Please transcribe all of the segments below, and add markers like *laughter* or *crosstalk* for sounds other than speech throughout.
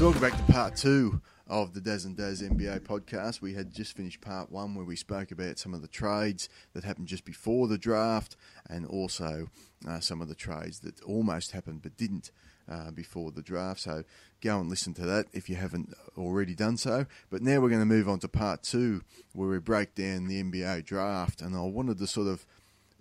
So welcome back to part two of the Daz and Daz NBA podcast. We had just finished part one where we spoke about some of the trades that happened just before the draft and also uh, some of the trades that almost happened but didn't uh, before the draft. So go and listen to that if you haven't already done so. But now we're going to move on to part two where we break down the NBA draft. And I wanted to sort of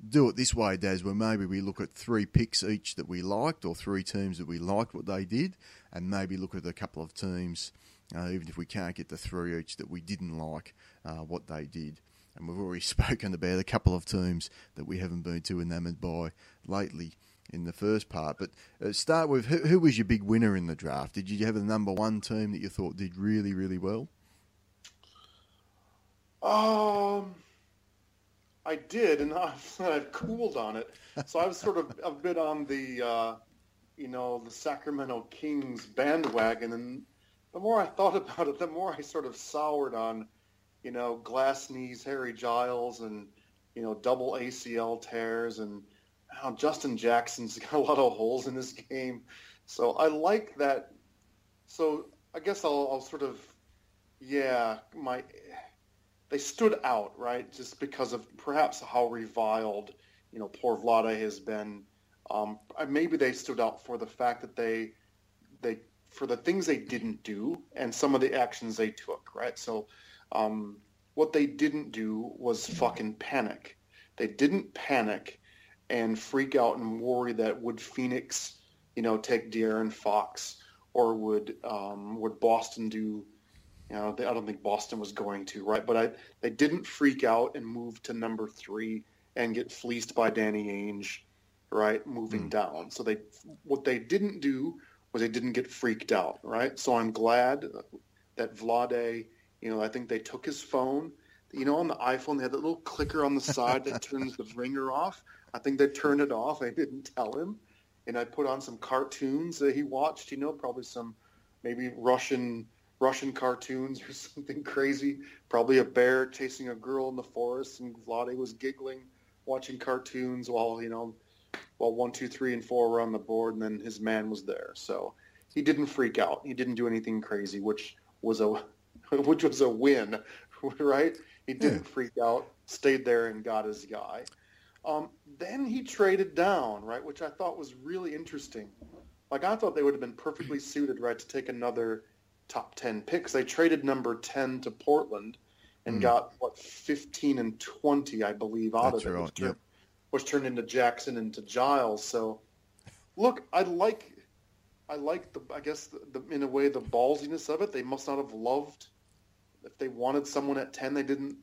do it this way, Daz, where maybe we look at three picks each that we liked or three teams that we liked what they did and maybe look at a couple of teams, uh, even if we can't get the three each, that we didn't like uh, what they did. And we've already *laughs* spoken about a couple of teams that we haven't been too enamoured by lately in the first part. But uh, start with who, who, was your big winner in the draft? Did you have a number one team that you thought did really, really well? Um, I did, and *laughs* I've, I've cooled on it. So I've sort of a bit on the, uh, you know, the Sacramento Kings bandwagon, and the more I thought *laughs* about it, the more I sort of soured on, you know, glass knees, Harry Giles, and you know, double ACL tears, and how Justin Jackson's *laughs* got a lot of holes in his game. So I like that. So I guess I'll, I'll sort of, yeah, my they stood out, right? Just because of perhaps how reviled, you know, poor Vlade has been. Um, maybe they stood out for the fact that they, they, for the things they didn't do and some of the actions they took, right? So, um, what they didn't do was fucking panic. They didn't panic and freak out and worry that would Phoenix, you know, take De'Aaron Fox or would um, would Boston do you know, they, I don't think Boston was going to, right? But I, they didn't freak out and move to number three and get fleeced by Danny Ainge, right? Moving mm. down. So they, what they didn't do was they didn't get freaked out, right? So I'm glad that Vlade, you know, I think they took his phone. You know, on the iPhone, they had that little clicker on the side that *laughs* turns the ringer off. I think they turned it off. They didn't tell him. And I put on some cartoons that he watched, you know, probably some maybe Russian – Russian cartoons or *laughs* something crazy. Probably a bear chasing a girl in the forest, and Vlade was giggling, watching cartoons while you know, while one, two, three, and four were on the board, and then his man was there. So he didn't freak out. He didn't do anything crazy, which was a *laughs* which was a win, *laughs* right? He didn't yeah. freak out, stayed there, and got his guy. Um, then he traded down, right, which I thought was really interesting. Like I thought they would have been perfectly suited, right, to take another top 10 picks. They traded number 10 to Portland and mm. got, what, 15 and 20, I believe, out That's of it, which, turned, yep. which turned into Jackson and to Giles. So, look, I like, I like the, I guess, the, the, in a way, the ballsiness of it. They must not have loved, if they wanted someone at 10, they didn't.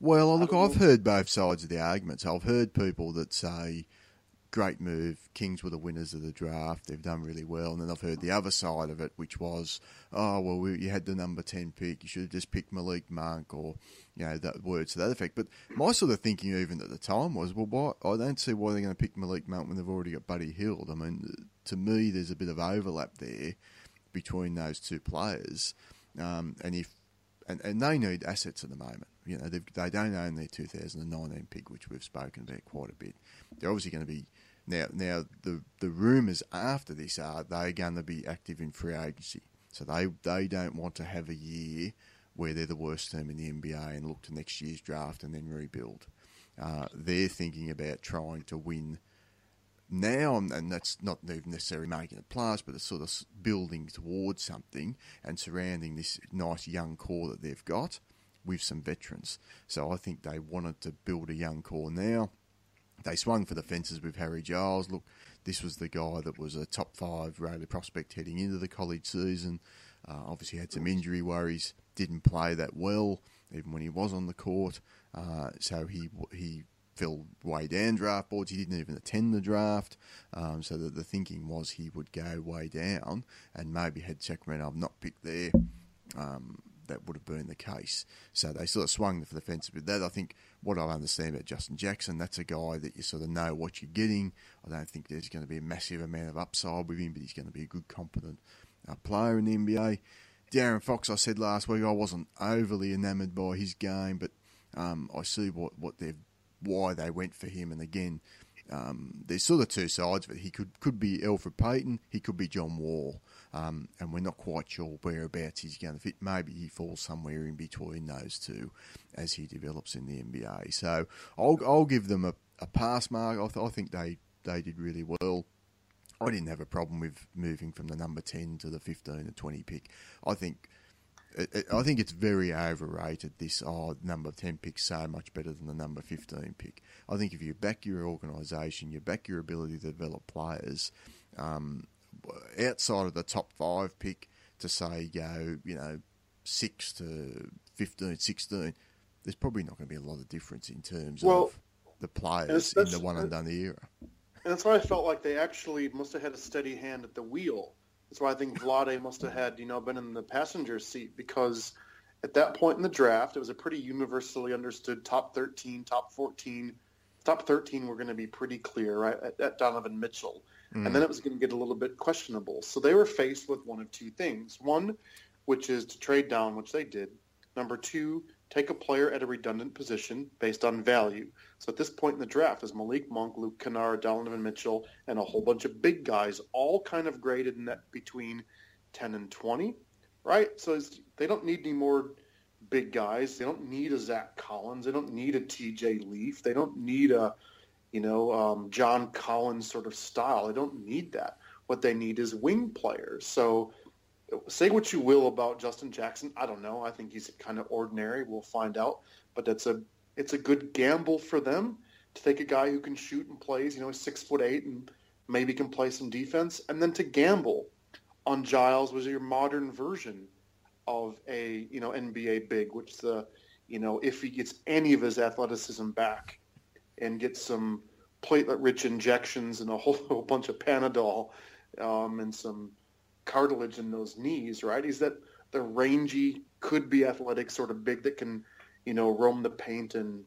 Well, look, I've heard both sides of the arguments. I've heard people that say, great move. Kings were the winners of the draft. They've done really well. And then I've heard the other side of it, which was, oh, well, we, you had the number 10 pick. You should have just picked Malik Monk or, you know, that words to that effect. But my sort of thinking even at the time was, well, why, I don't see why they're going to pick Malik Monk when they've already got Buddy Hield. I mean, to me, there's a bit of overlap there between those two players. Um, and if and, and they need assets at the moment. You know, they don't own their 2019 pick, which we've spoken about quite a bit. They're obviously going to be now, now the the rumours after this are they're going to be active in free agency, so they they don't want to have a year where they're the worst team in the NBA and look to next year's draft and then rebuild. Uh, they're thinking about trying to win now, and that's not necessarily making it plus, but it's sort of building towards something and surrounding this nice young core that they've got with some veterans. So I think they wanted to build a young core now they swung for the fences with Harry Giles. Look, this was the guy that was a top five Rayleigh prospect heading into the college season. Uh, obviously, had some injury worries. Didn't play that well, even when he was on the court. Uh, so he he fell way down draft boards. He didn't even attend the draft. Um, so the, the thinking was he would go way down, and maybe had Sacramento not picked there. Um, that would have been the case. So they sort of swung for the fence with that. I think what I understand about Justin Jackson, that's a guy that you sort of know what you're getting. I don't think there's going to be a massive amount of upside with him, but he's going to be a good, competent uh, player in the NBA. De'Aaron Fox, I said last week, I wasn't overly enamoured by his game, but um, I see what, what they've why they went for him. And again, um, there's sort of two sides of it. He could could be Elfrid Payton, he could be John Wall, um, and we're not quite sure whereabouts he's going to fit. Maybe he falls somewhere in between those two as he develops in the NBA. So I'll I'll give them a, a pass mark. I, th- I think they they did really well. I didn't have a problem with moving from the number ten to the fifteen or twenty pick. I think I think it's very overrated. This oh, number ten pick so much better than the number fifteen pick. I think if you back your organisation, you back your ability to develop players um, outside of the top five pick to say go, you know, six to 15, 16, there's probably not going to be a lot of difference in terms well, of the players in the one and done era. And that's why I felt like they actually must have had a steady hand at the wheel that's why I think Vlade must have had, you know, been in the passenger seat because at that point in the draft, it was a pretty universally understood top 13, top 14. Top 13 were going to be pretty clear, right, at, at Donovan Mitchell. Mm. And then it was going to get a little bit questionable. So they were faced with one of two things. One, which is to trade down, which they did. Number two, take a player at a redundant position based on value. So at this point in the draft, is Malik Monk, Luke Kennard, Donovan Mitchell, and a whole bunch of big guys, all kind of graded in that between 10 and 20, right? So they don't need any more big guys. They don't need a Zach Collins. They don't need a T.J. Leaf. They don't need a, you know, um, John Collins sort of style. They don't need that. What they need is wing players. So say what you will about Justin Jackson. I don't know. I think he's kind of ordinary. We'll find out. But that's a it's a good gamble for them to take a guy who can shoot and plays. You know, six foot eight and maybe can play some defense, and then to gamble on Giles was your modern version of a you know NBA big, which the you know if he gets any of his athleticism back and get some platelet-rich injections and a whole, *laughs* whole bunch of Panadol um, and some cartilage in those knees, right? He's that the rangy, could be athletic, sort of big that can, you know, roam the paint and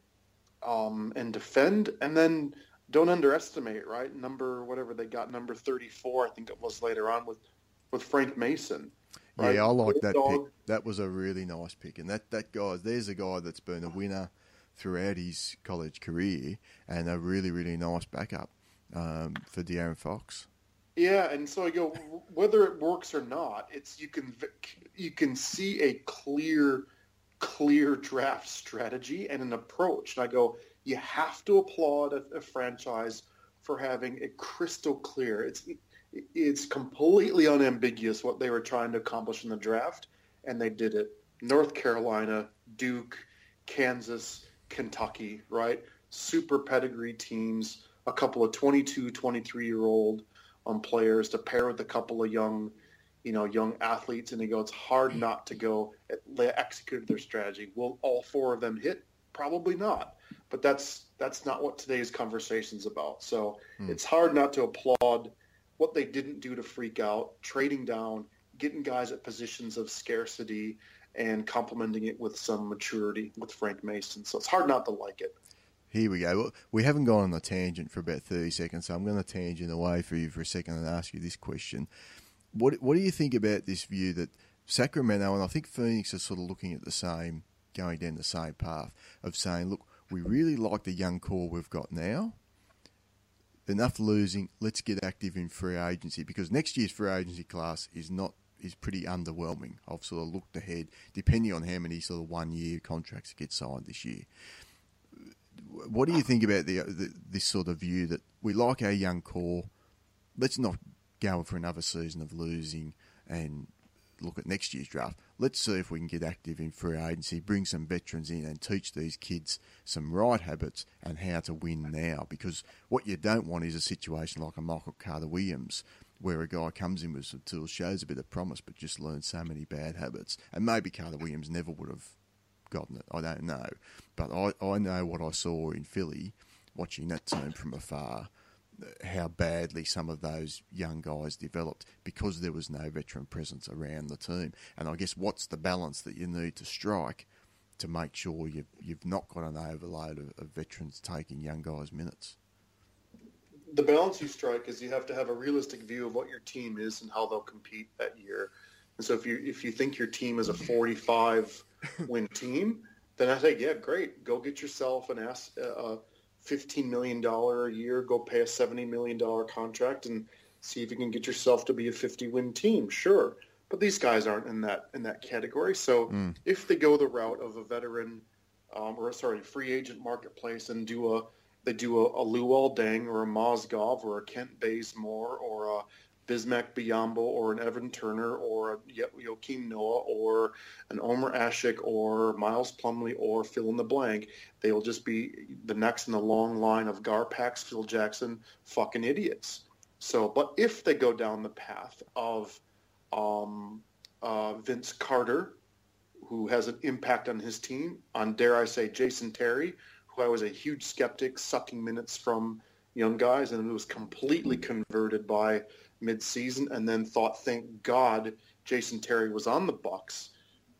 um, and defend. And then don't underestimate, right? Number whatever they got, number thirty four, I think it was later on with with Frank Mason. Right? Yeah, I like that dog. pick. That was a really nice pick, and that that guy, there's a guy that's been a winner throughout his college career, and a really really nice backup um, for De'Aaron Fox. Yeah, and so I go whether it works or not, it's you can you can see a clear clear draft strategy and an approach. And I go, you have to applaud a, a franchise for having a crystal clear. It's it's completely unambiguous what they were trying to accomplish in the draft, and they did it. North Carolina, Duke, Kansas, Kentucky, right? Super pedigree teams, a couple of 22, 23 year old on players to pair with a couple of young, you know, young athletes, and they go, it's hard not to go. They executed their strategy. Will all four of them hit? Probably not. But that's that's not what today's conversation is about. So hmm. it's hard not to applaud what they didn't do to freak out, trading down, getting guys at positions of scarcity, and complementing it with some maturity with Frank Mason. So it's hard not to like it. Here we go. We haven't gone on a tangent for about 30 seconds, so I'm going to tangent away for you for a second and ask you this question. What, what do you think about this view that Sacramento and I think Phoenix are sort of looking at the same, going down the same path of saying, look, we really like the young core we've got now. Enough losing. Let's get active in free agency because next year's free agency class is not is pretty underwhelming. I've sort of looked ahead, depending on how many sort of one year contracts get signed this year what do you think about the, the, this sort of view that we like our young core? Let's not go for another season of losing and look at next year's draft. Let's see if we can get active in free agency, bring some veterans in, and teach these kids some right habits and how to win now. Because what you don't want is a situation like a Michael Carter Williams, where a guy comes in with some tools, shows a bit of promise, but just learns so many bad habits. And maybe Carter Williams never would have gotten it. I don't know. But I, I know what I saw in Philly, watching that team from afar, how badly some of those young guys developed because there was no veteran presence around the team. And I guess what's the balance that you need to strike to make sure you've, you've not got an overload of, of veterans taking young guys' minutes? The balance you strike is you have to have a realistic view of what your team is and how they'll compete that year. And so if you if you think your team is a 45 *laughs* win team, then I say, yeah, great. Go get yourself an ass, uh, $15 million a year, go pay a $70 million contract and see if you can get yourself to be a 50-win team. Sure. But these guys aren't in that in that category. So mm. if they go the route of a veteran um, or sorry, free agent marketplace and do a they do a, a Luol Deng or a Mozgov or a Kent Bazemore or a Bismack Biyombo or an Evan Turner or a Joakim Noah or an Omer Asik or Miles Plumlee or fill in the blank. They will just be the next in the long line of Garpax, Phil Jackson, fucking idiots. So, but if they go down the path of um, uh, Vince Carter, who has an impact on his team, on dare I say Jason Terry, who I was a huge skeptic, sucking minutes from young guys, and was completely converted by midseason, and then thought, thank God, Jason Terry was on the Bucks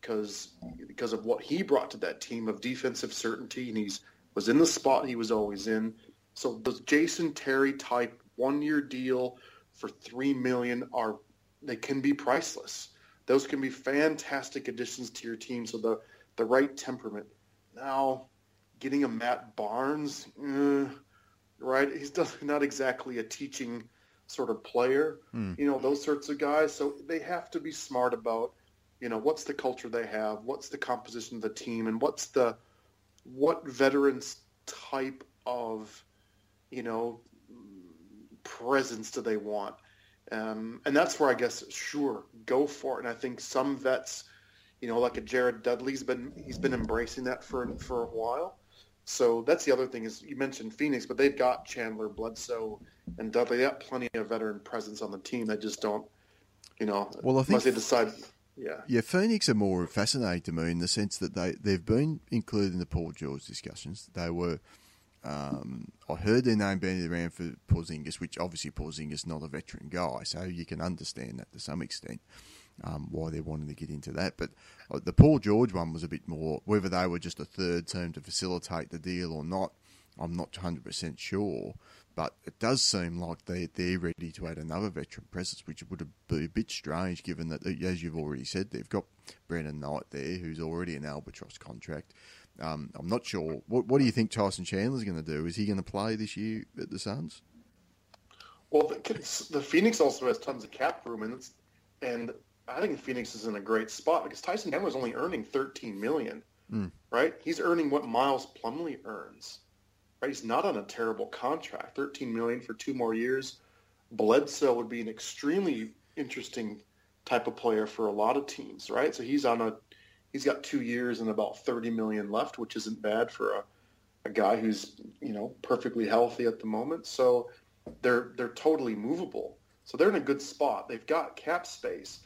because because of what he brought to that team of defensive certainty, and he's was in the spot he was always in. So the Jason Terry type one year deal for three million are they can be priceless. Those can be fantastic additions to your team. So the the right temperament. Now, getting a Matt Barnes, eh, right? He's *laughs* not exactly a teaching sort of player. Hmm. You know those sorts of guys. So they have to be smart about, you know, what's the culture they have, what's the composition of the team, and what's the what veterans type of, you know, presence do they want? Um, and that's where I guess sure go for it. And I think some vets, you know, like a Jared Dudley's been he's been embracing that for for a while. So that's the other thing is you mentioned Phoenix, but they've got Chandler, Bledsoe, and Dudley. They got plenty of veteran presence on the team. They just don't, you know, well, I think unless they decide. Yeah, yeah. Phoenix are more fascinating to me in the sense that they they've been included in the Paul George discussions. They were um, I heard their name bandied around for Porzingis, which obviously Porzingis is not a veteran guy, so you can understand that to some extent. Um, why they're wanting to get into that, but uh, the Paul George one was a bit more. Whether they were just a third team to facilitate the deal or not, I'm not 100 percent sure. But it does seem like they they're ready to add another veteran presence, which would be a bit strange given that, as you've already said, they've got Brandon Knight there, who's already an albatross contract. Um, I'm not sure. What, what do you think Tyson Chandler's going to do? Is he going to play this year at the Suns? Well, the, the Phoenix also has tons of cap room, and and I think Phoenix is in a great spot because Tyson Chandler's only earning 13 million, mm. right? He's earning what Miles Plumlee earns, right? He's not on a terrible contract, 13 million for two more years. Bledsoe would be an extremely interesting type of player for a lot of teams, right? So he's on a he's got two years and about 30 million left, which isn't bad for a, a guy who's, you know, perfectly healthy at the moment. So they're, they're totally movable. So they're in a good spot. They've got cap space.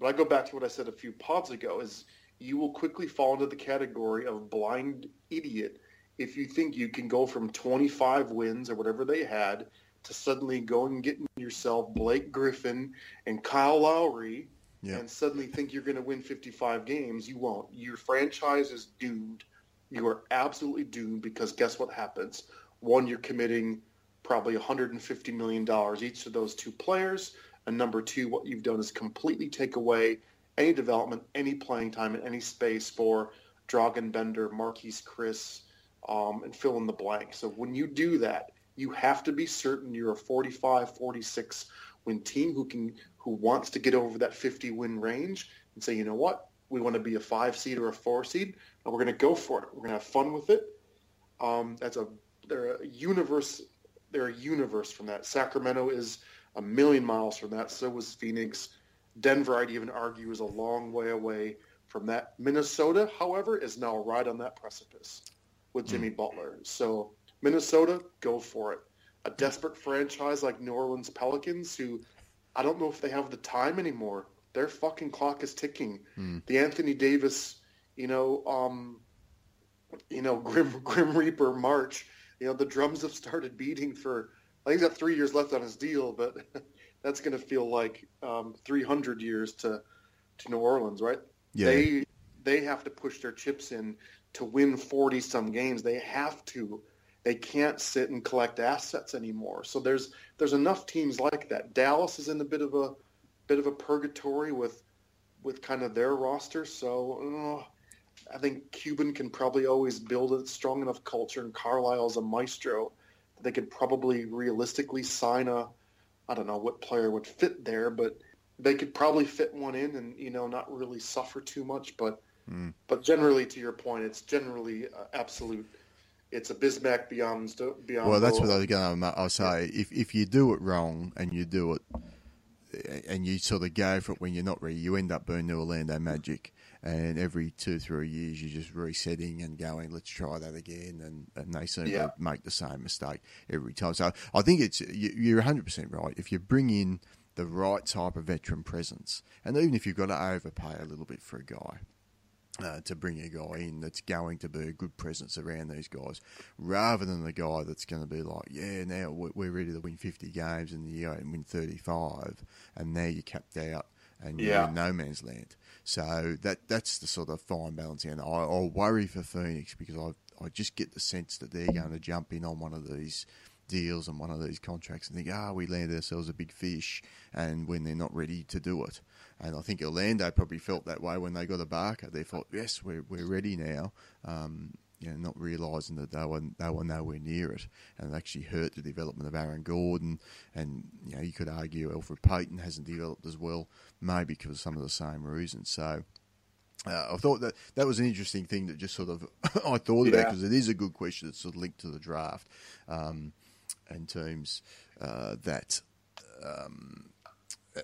But I go back to what I said a few pods ago is you will quickly fall into the category of blind idiot if you think you can go from 25 wins or whatever they had to suddenly going and getting yourself Blake Griffin and Kyle Lowry – yeah. and suddenly think you're going to win 55 games, you won't. Your franchise is doomed. You are absolutely doomed because guess what happens? One, you're committing probably 150 million dollars each of those two players, and number two, what you've done is completely take away any development, any playing time, and any space for Dragan Bender, Marquese Chriss, um, and fill in the blank. So when you do that, you have to be certain you're a 45, 46 win team who can who wants to get over that 50 win range and say, you know what, we want to be a five seed or a four seed, and we're going to go for it. We're going to have fun with it. Um, that's a they're a universe. They're a universe from that. Sacramento is a million miles from that. So was Phoenix. Denver, I'd even argue, is a long way away from that. Minnesota, however, is now right on that precipice with Jimmy mm. Butler. So Minnesota, go for it. A desperate franchise like New Orleans Pelicans, who I don't know if they have the time anymore. Their fucking clock is ticking. Mm. The Anthony Davis, you know, um, you know, Grim *laughs* Grim Reaper March. You know, the drums have started beating for. I think he's got three years left on his deal, but *laughs* that's going to feel like um, 300 years to to New Orleans, right? Yeah. They they have to push their chips in to win 40 some games. They have to they can't sit and collect assets anymore. So there's there's enough teams like that. Dallas is in a bit of a bit of a purgatory with with kind of their roster. So I think Cuban can probably always build a strong enough culture, and Carlisle's a maestro they could probably realistically sign a. I don't know what player would fit there, but they could probably fit one in, and you know, not really suffer too much. But mm. but generally, to your point, it's generally uh, absolute. It's a Bismack beyond beyond. Well, that's what I was going to. Say if if you do it wrong and you do it and you sort of go for it when you're not ready, you end up being the Orlando Magic. And every two, three years, you're just resetting and going, let's try that again. And, and they seem yeah. to make the same mistake every time. So I think it's you're 100% right. If you bring in the right type of veteran presence, and even if you've got to overpay a little bit for a guy, uh, to bring a guy in that's going to be a good presence around these guys, rather than the guy that's going to be like, yeah, now we're ready to win 50 games in the year and win 35, and now you're capped out and you're in no man's land. So that that's the sort of fine balance. And I, I worry for Phoenix because I I just get the sense that they're going to jump in on one of these deals and one of these contracts and think, ah, oh, we landed ourselves a big fish, and when they're not ready to do it. And I think Orlando probably felt that way when they got Ibaka. They thought, yes, we're, we're ready now. Um, you know, not realising that they were, they were nowhere near it. And it actually hurt the development of Aaron Gordon. And, you know, you could argue Elfrid Payton hasn't developed as well, maybe because of some of the same reasons. So uh, I thought that that was an interesting thing that just sort of *laughs* I thought yeah. about because it is a good question that's sort of linked to the draft um, and teams uh, that um,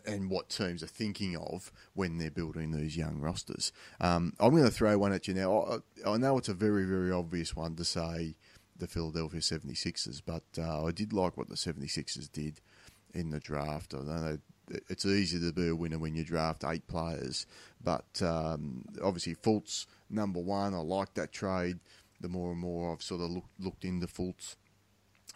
and what teams are thinking of when they're building these young rosters. Um, I'm going to throw one at you now. I, I, know it's a very, very obvious one to say the Philadelphia 76ers, but uh, I did like what the 76ers did in the draft. I know it's easy to be a winner when you draft eight players, but um, obviously Fultz, number one, I like that trade. The more and more I've sort of look, looked into Fultz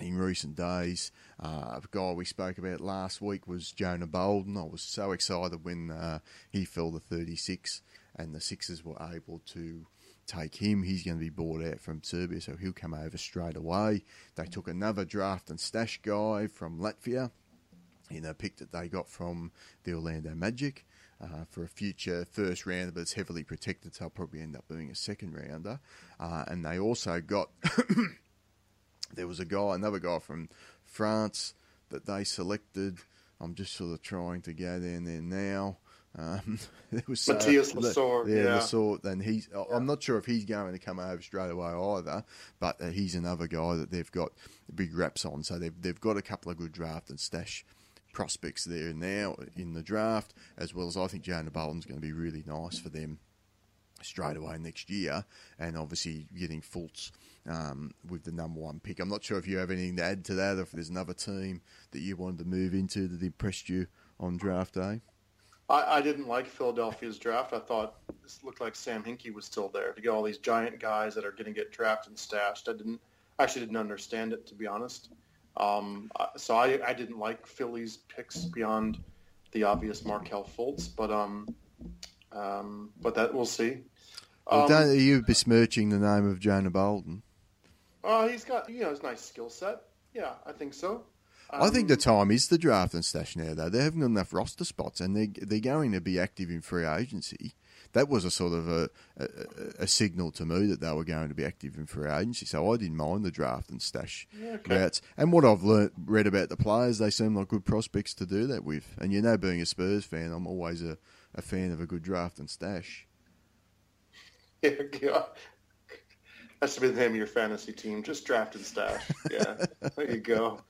in recent days. Uh, a guy we spoke about last week was Jonah Bolden. I was so excited when uh, he fell to 36 and the Sixers were able to take him. He's going to be bought out from Serbia, so he'll come over straight away. They took another draft and stash guy from Latvia in a pick that they got from the Orlando Magic. Uh, for a future first rounder, but it's heavily protected, so I'll probably end up being a second rounder. Uh, and they also got there was a guy, another guy from France that they selected. I'm just sort of trying to go down there now. Um, *laughs* it was Matthias uh, yeah, yeah. Lessort, and he's. Yeah. I'm not sure if he's going to come over straight away either, but uh, he's another guy that they've got big wraps on. So they've they've got a couple of good draft and stash prospects there now in the draft, as well as I think Jonah Bolden's going to be really nice for them straight away next year, and obviously getting Fultz um, with the number one pick. I'm not sure if you have anything to add to that, or if there's another team that you wanted to move into that impressed you on draft day. I, I didn't like Philadelphia's draft. I thought this looked like Sam Hinkie was still there to get all these giant guys that are going to get drafted and stashed. I didn't actually didn't understand it to be honest. Um, so I, I didn't like Philly's picks beyond the obvious Markelle Fultz, but um, um, but that we'll see. Well, um, don't, are you besmirching the name of Jonah Bolden? Uh, he's got you know his nice skill set. Yeah, I think so. Um, I think the um, time is the draft and stash now, though. They haven't got enough roster spots, and they they're going to be active in free agency. That was a sort of a, a, a, signal to me that they were going to be active in free agency. So I didn't mind the draft and stash okay. routes. And what I've learnt, read about the players, they seem like good prospects to do that with. And you know, being a Spurs fan, I'm always a, a fan of a good draft and stash. *laughs* Yeah, That's to be the name of your fantasy team. Just draft and stash. *laughs* Yeah, there you go.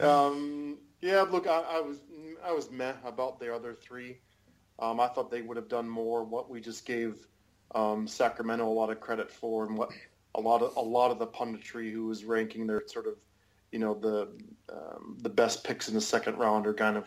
Um, yeah, look, I, I, was I was meh about the other three. Um, I thought they would have done more. What we just gave um, Sacramento a lot of credit for, and what a lot of a lot of the punditry who was ranking their sort of, you know, the um, the best picks in the second round are kind of,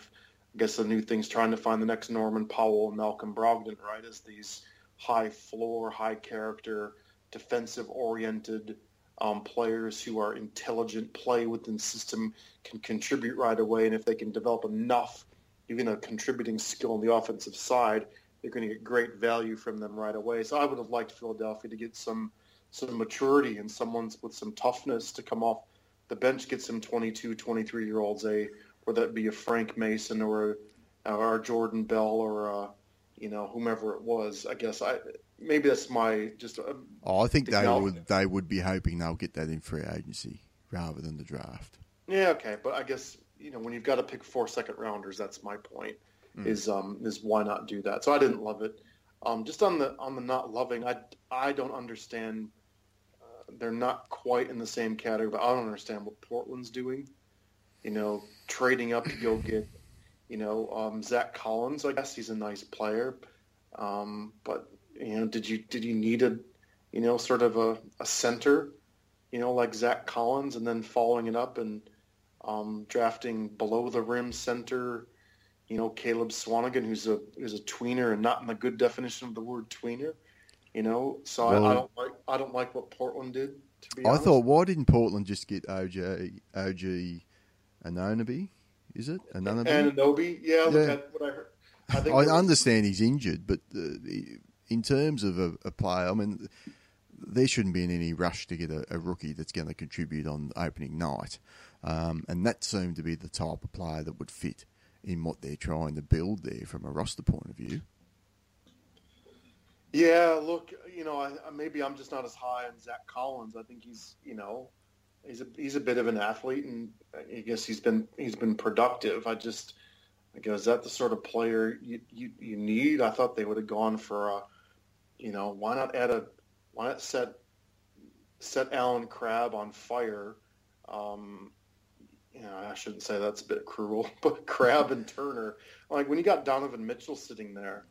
I guess the new things trying to find the next Norman Powell and Malcolm Brogdon, right? As these high floor, high character, defensive oriented um, players who are intelligent, play within system, can contribute right away, and if they can develop enough, even a contributing skill on the offensive side, they're going to get great value from them right away. So I would have liked Philadelphia to get some some maturity and someone with some toughness to come off the bench, get some 22, 23 year olds, a whether that be a Frank Mason or a, or a Jordan Bell or a, you know, whomever it was. I guess I maybe that's my just. Uh, oh, I think they would they would be hoping they'll get that in free agency rather than the draft. Yeah, okay, but I guess you know when you've got to pick four second rounders, that's my point. Mm. Is um is why not do that? So I didn't love it. Um, just on the on the not loving, I I don't understand. Uh, they're not quite in the same category, but I don't understand what Portland's doing. You know, trading up to go get, you know, um, Zach Collins. I guess he's a nice player, um, but you know, did you did you need a, you know, sort of a, a center, you know, like Zach Collins, and then following it up and um, drafting below the rim center, you know, Caleb Swanigan, who's a who's a tweener and not in the good definition of the word tweener, you know. So Well- I, I don't like I don't like what Portland did. To be I honest. thought, why didn't Portland just get OJ OG Anonaby? Is it Anonaby? Ananobi, yeah, look Yeah. at what I heard. I think I understand he's injured, but uh, in terms of a, a player, I mean, there shouldn't be in any rush to get a, a rookie that's going to contribute on opening night. Um, and that seemed to be the type of player that would fit in what they're trying to build there from a roster point of view. Yeah, look, you know, I, maybe I'm just not as high on Zach Collins. I think he's, you know, he's a he's a bit of an athlete, and I guess he's been he's been productive. I just, I go, is that the sort of player you you, you need? I thought they would have gone for a, you know, why not add a, why not set set Allen Crabbe on fire? Um, you know, I shouldn't say that's a bit cruel, *laughs* but Crabbe and Turner, like when you got Donovan Mitchell sitting there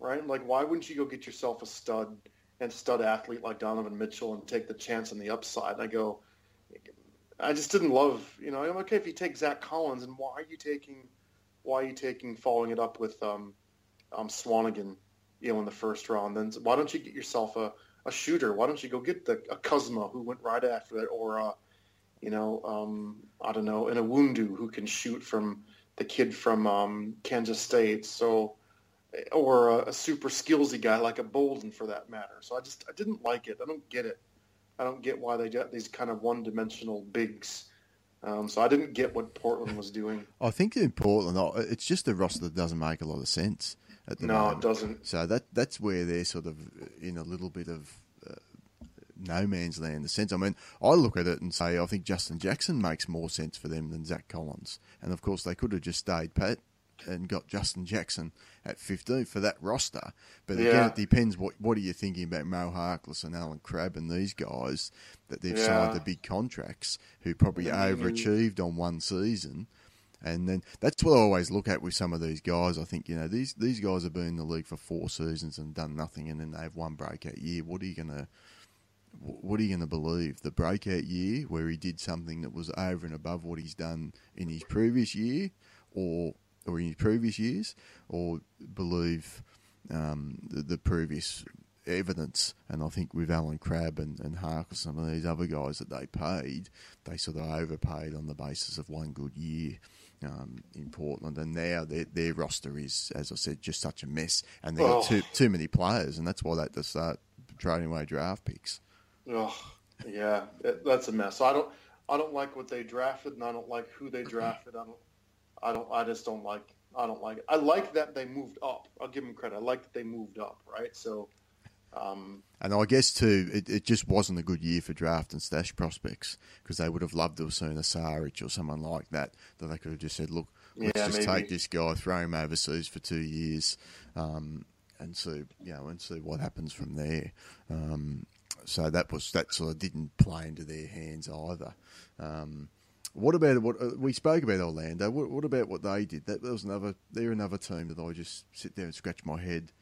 right? Like, why wouldn't you go get yourself a stud and stud athlete like Donovan Mitchell and take the chance on the upside? And I go, I just didn't love, you know, I'm okay if you take Zach Collins, and why are you taking, why are you taking following it up with um, um, Swanigan, you know, in the first round? Then why don't you get yourself a, a shooter? Why don't you go get the a Kuzma who went right after that, or uh, you know, um, I don't know, an Iwundu who can shoot from the kid from um, Kansas State. So or a, a super skillsy guy like a Bolden for that matter. So I just I didn't like it. I don't get it. I don't get why they got these kind of one-dimensional bigs. Um, so I didn't get what Portland was doing. *laughs* I think in Portland, it's just a roster that doesn't make a lot of sense at the No, moment. it doesn't. So that that's where they're sort of in a little bit of uh, no man's land. In the sense, I mean, I look at it and say I think Justin Jackson makes more sense for them than Zach Collins, and of course they could have just stayed pat and got Justin Jackson at 15 for that roster. But again, it depends what what are you thinking about Mo Harkless and Allen Crabbe and these guys that they've Yeah. signed the big contracts who probably overachieved on one season. And then that's what I always look at with some of these guys. I think you know these these guys have been in the league for four seasons and done nothing, and then they have one breakout year. What are you gonna what are you going to believe? The breakout year where he did something that was over and above what he's done in his previous year, or or in his previous years, or believe um, the, the previous evidence? And I think with Allen Crabbe and, and Hark some of these other guys that they paid, they sort of overpaid on the basis of one good year. Um, in Portland, and now their their roster is, as I said, just such a mess, and they've got Oh. too too many players, and that's why they to start trading away draft picks. Ugh, yeah, it, that's a mess. I don't I don't like what they drafted, and I don't like who they drafted. I don't I don't I just don't like I don't like it. I like that they moved up. I'll give them credit. I like that they moved up. Right, so. Um, And I guess too, it, it just wasn't a good year for draft and stash prospects because they would have loved to have seen a Saric or someone like that that they could have just said, "Look, let's Yeah, just maybe. take this guy, throw him overseas for two years, um, and see, you know, and see what happens from there." Um, so that was that sort of didn't play into their hands either. Um, what about what uh, we spoke about Orlando? What, what about what they did? That, that was another. They're another team that I just sit there and scratch my head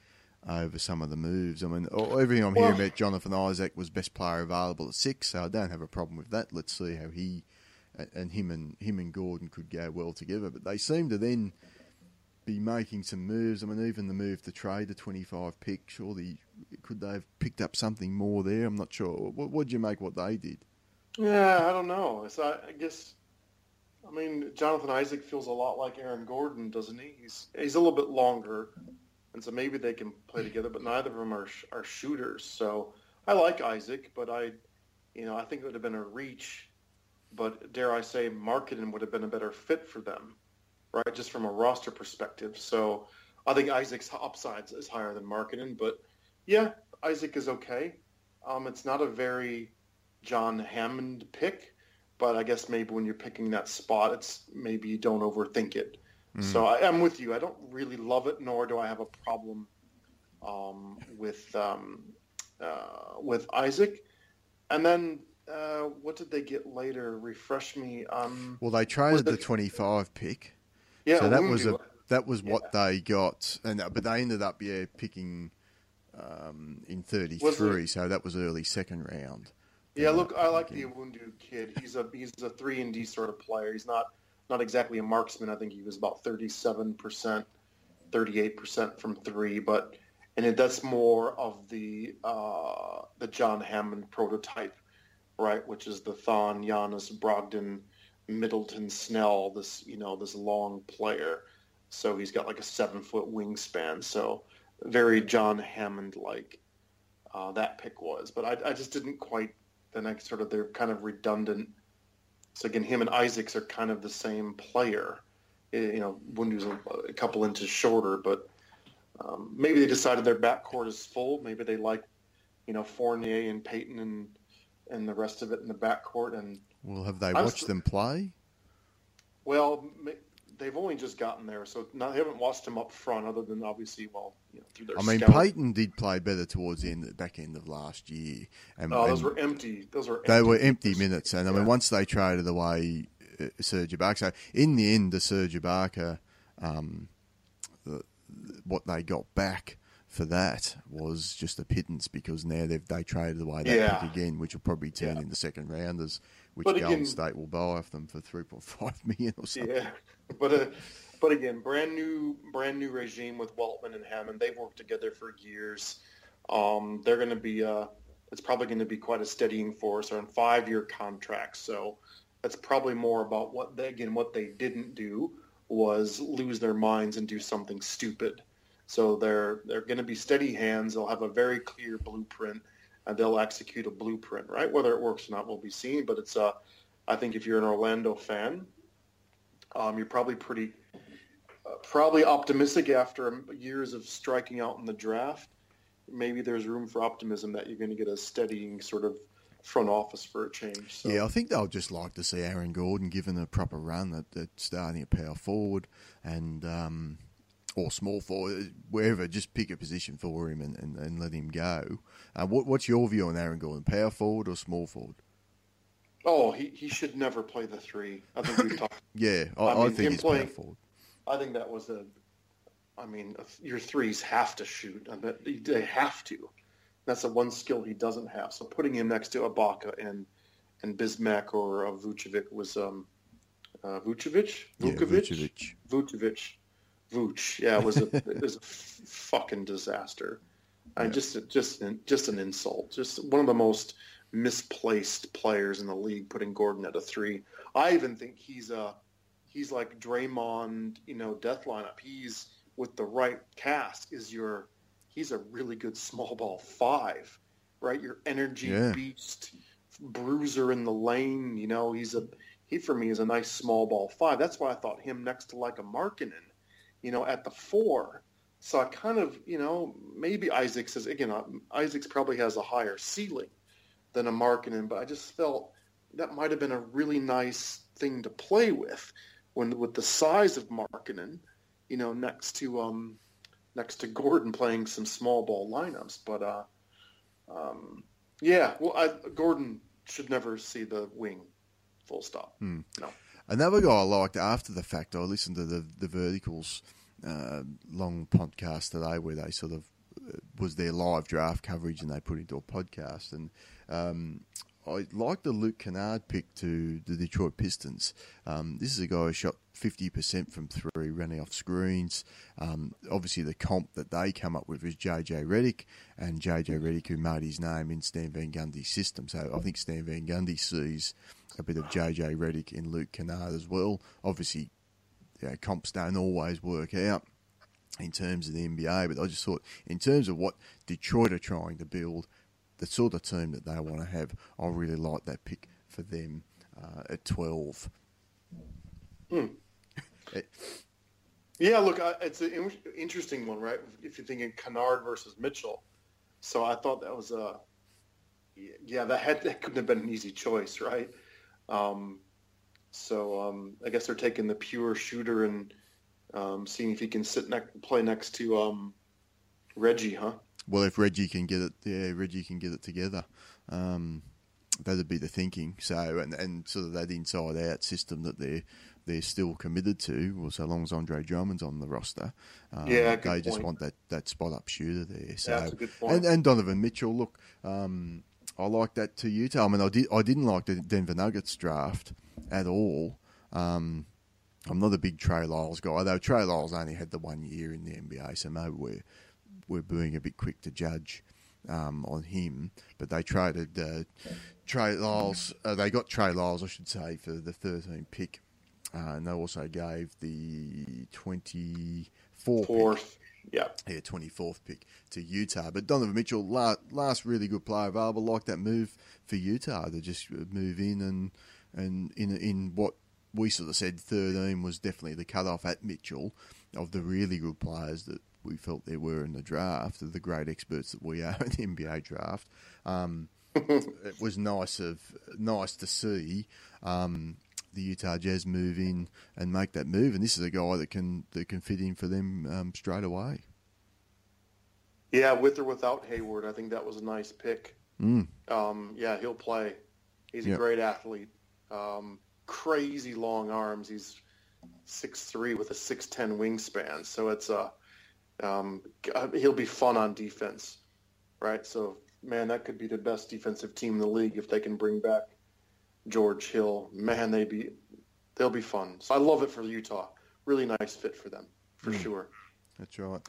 over some of the moves. I mean, everything I'm hearing Well- about Jonathan Isaac was best player available at six, so I don't have a problem with that. Let's see how he and- him and him and Gordon could go well together. But they seem to then be making some moves. I mean, even the move to trade the 25 pick, surely could they have picked up something more there? I'm not sure. What would you make what they did? Yeah, I don't know. So I, I guess, I mean, Jonathan Isaac feels a lot like Aaron Gordon, doesn't he? He's he's a little bit longer, and so maybe they can play together. But neither of them are are shooters. So I like Isaac, but I, you know, I think it would have been a reach. But dare I say, Markkanen would have been a better fit for them, right? Just from a roster perspective. So I think Isaac's upside is higher than Markkanen, but yeah, Isaac is okay. Um, it's not a very John Hammond pick, but I guess maybe when you're picking that spot, it's maybe you don't overthink it. Mm. So I, am with you. I don't really love it, nor do I have a problem um, with um, uh, with Isaac. And then uh, what did they get later? Refresh me. Um, well, they traded the, the 25 pick. Yeah, so that was a that was what yeah. they got, and but they ended up yeah picking um, in 33, so that was early second round. Yeah, look, I like the Iwundu kid. He's a he's a three and D sort of player. He's not not exactly a marksman. I think he was about 37 percent, 38 percent from three, but and it, that's more of the uh, the John Hammond prototype, right? Which is the Thon, Giannis, Brogdon, Middleton, Snell. This you know this long player, so he's got like a seven foot wingspan. So very John Hammond like uh, that pick was, but I, I just didn't quite. Then I sort of they're kind of redundant. So again, him and Isaacs are kind of the same player. You know, Wundu's a, a couple inches shorter, but um, maybe they decided their backcourt is full. Maybe they like, you know, Fournier and Payton and and the rest of it in the backcourt. And well, have they watched them play? Well, they've only just gotten there, so not, they haven't watched him up front, other than obviously, well, you know, through their. I mean, scout. Payton did play better towards the end, back end of last year. And, oh, those and were empty. Those were. They were empty minutes, and I mean, once they traded away uh, Serge Ibaka, so in the end, the Serge Ibaka, um, the, what they got back for that was just a pittance because now they've they traded away that yeah. pick again, which will probably turn yeah. into second rounders, which but Golden again, State will buy off them for three point five million or something. Yeah, but uh, but again, brand new brand new regime with Weltman and Hammond. They've worked together for years. Um, they're going to be uh, it's probably going to be quite a steadying force. They're on five year contracts, so that's probably more about what they again what they didn't do was lose their minds and do something stupid. So they're they're going to be steady hands. They'll have a very clear blueprint, and they'll execute a blueprint. Right, whether it works or not will be seen. But it's uh, I think if you're an Orlando fan, um, you're probably pretty uh, probably optimistic after years of striking out in the draft. Maybe there's room for optimism that you're going to get a steadying sort of front office for a change. So. Yeah, I think they'll just like to see Aaron Gordon given a proper run at, at starting at power forward and um, or small forward, wherever. Just pick a position for him and, and, and let him go. Uh, what, what's your view on Aaron Gordon? Power forward or small forward? Oh, he, he should never play the three. I think we've talked. *laughs* yeah, I, I, mean, I think he's playing, power forward. I think that was a. I mean, your threes have to shoot. I they have to. That's the one skill he doesn't have. So putting him next to Ibaka and and Bismack or uh, Vucevic was um, uh, Vucevic, Vukovic, yeah, Vucevic, Vucevic, Vuce. Yeah, it was a *laughs* it was a fucking disaster. Yeah. I just just just an insult. Just one of the most misplaced players in the league. Putting Gordon at a three. I even think he's a he's like Draymond, you know, death lineup. He's with the right cast is your he's a really good small ball five, right? Your energy yeah. beast, bruiser in the lane. You know, he's a he for me is a nice small ball five. That's why I thought him next to like a Markkanen, you know, at the four. So I kind of, you know, maybe Isaac says again, uh, Isaacs probably has a higher ceiling than a Markkanen, but I just felt that might have been a really nice thing to play with when with the size of Markkanen, you know, next to um, next to Gordon playing some small ball lineups. But uh, um, yeah, well, I, Gordon should never see the wing. Full stop. Hmm. No. Another guy I liked after the fact, I listened to the the Verticals uh, long podcast today where they sort of uh, was their live draft coverage and they put into a podcast and um, I like the Luke Kennard pick to the Detroit Pistons. Um, this is a guy who shot 50% from three, running off screens. Um, obviously, the comp that they come up with is JJ Redick, and JJ Redick, who made his name in Stan Van Gundy's system. So I think Stan Van Gundy sees a bit of JJ Redick in Luke Kennard as well. Obviously, comps don't always work out in terms of the NBA, but I just thought, in terms of what Detroit are trying to build, the sort of team that they want to have. I really like that pick for them uh, at 12. Hmm. yeah, look, uh, it's an interesting one, right? If you're thinking Kennard versus Mitchell, So I thought that was a yeah that had that couldn't have been an easy choice, right? Um, so um, I guess they're taking the pure shooter and um, seeing if he can sit next play next to um, Reggie, huh? Well, if Reggie can get it, yeah, Reggie can get it together. Um, that'd be the thinking. So, and, and sort of that inside out system that they're they're still committed to, well, so long as Andre Drummond's on the roster, um, yeah, they just want that, that spot up shooter there. So, yeah, that's a good point. And, and Donovan Mitchell, look, um, I like that to Utah. I mean, I did I didn't like the Denver Nuggets draft at all. Um, I'm not a big Trey Lyles guy, though Trey Lyles only had the one year in the NBA, so maybe we're we're being a bit quick to judge um, on him. But they traded uh, Trey Lyles. Uh, they got Trey Lyles, I should say, for the 13 pick, uh, and they also gave the 24 fourth. Yeah, yeah, 24th pick to Utah. But Donovan Mitchell, last, last really good player available, like that move for Utah to just move in and and in in what we sort of said 13 was definitely the cutoff at Mitchell of the really good players that we felt there were in the draft, of the great experts that we are *laughs* in the NBA draft. Um, *laughs* it was nice of nice to see um, the Utah Jazz move in and make that move, and this is a guy that can that can fit in for them um, straight away. Yeah, with or without Hayward, I think that was a nice pick. Mm. Um, yeah, he'll play. He's a Yep. great athlete. Um, crazy long arms. He's six three with a six ten wingspan. So it's a um, he'll be fun on defense, right? So man, that could be the best defensive team in the league if they can bring back George Hill. Man, they be they'll be fun. So I love it for Utah. Really nice fit for them for Mm. sure. That's right.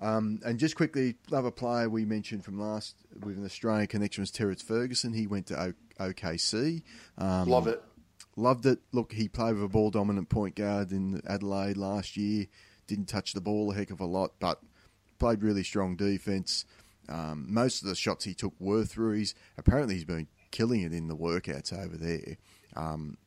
Um, and just quickly, another player we mentioned from last with an Australian connection was Terrence Ferguson. He went to o- OKC. Um, Love it. Loved it. Look, he played with a ball dominant point guard in Adelaide last year. Didn't touch the ball a heck of a lot, but played really strong defense. Um, most of the shots he took were threes. Apparently, he's been killing it in the workouts over there. Um,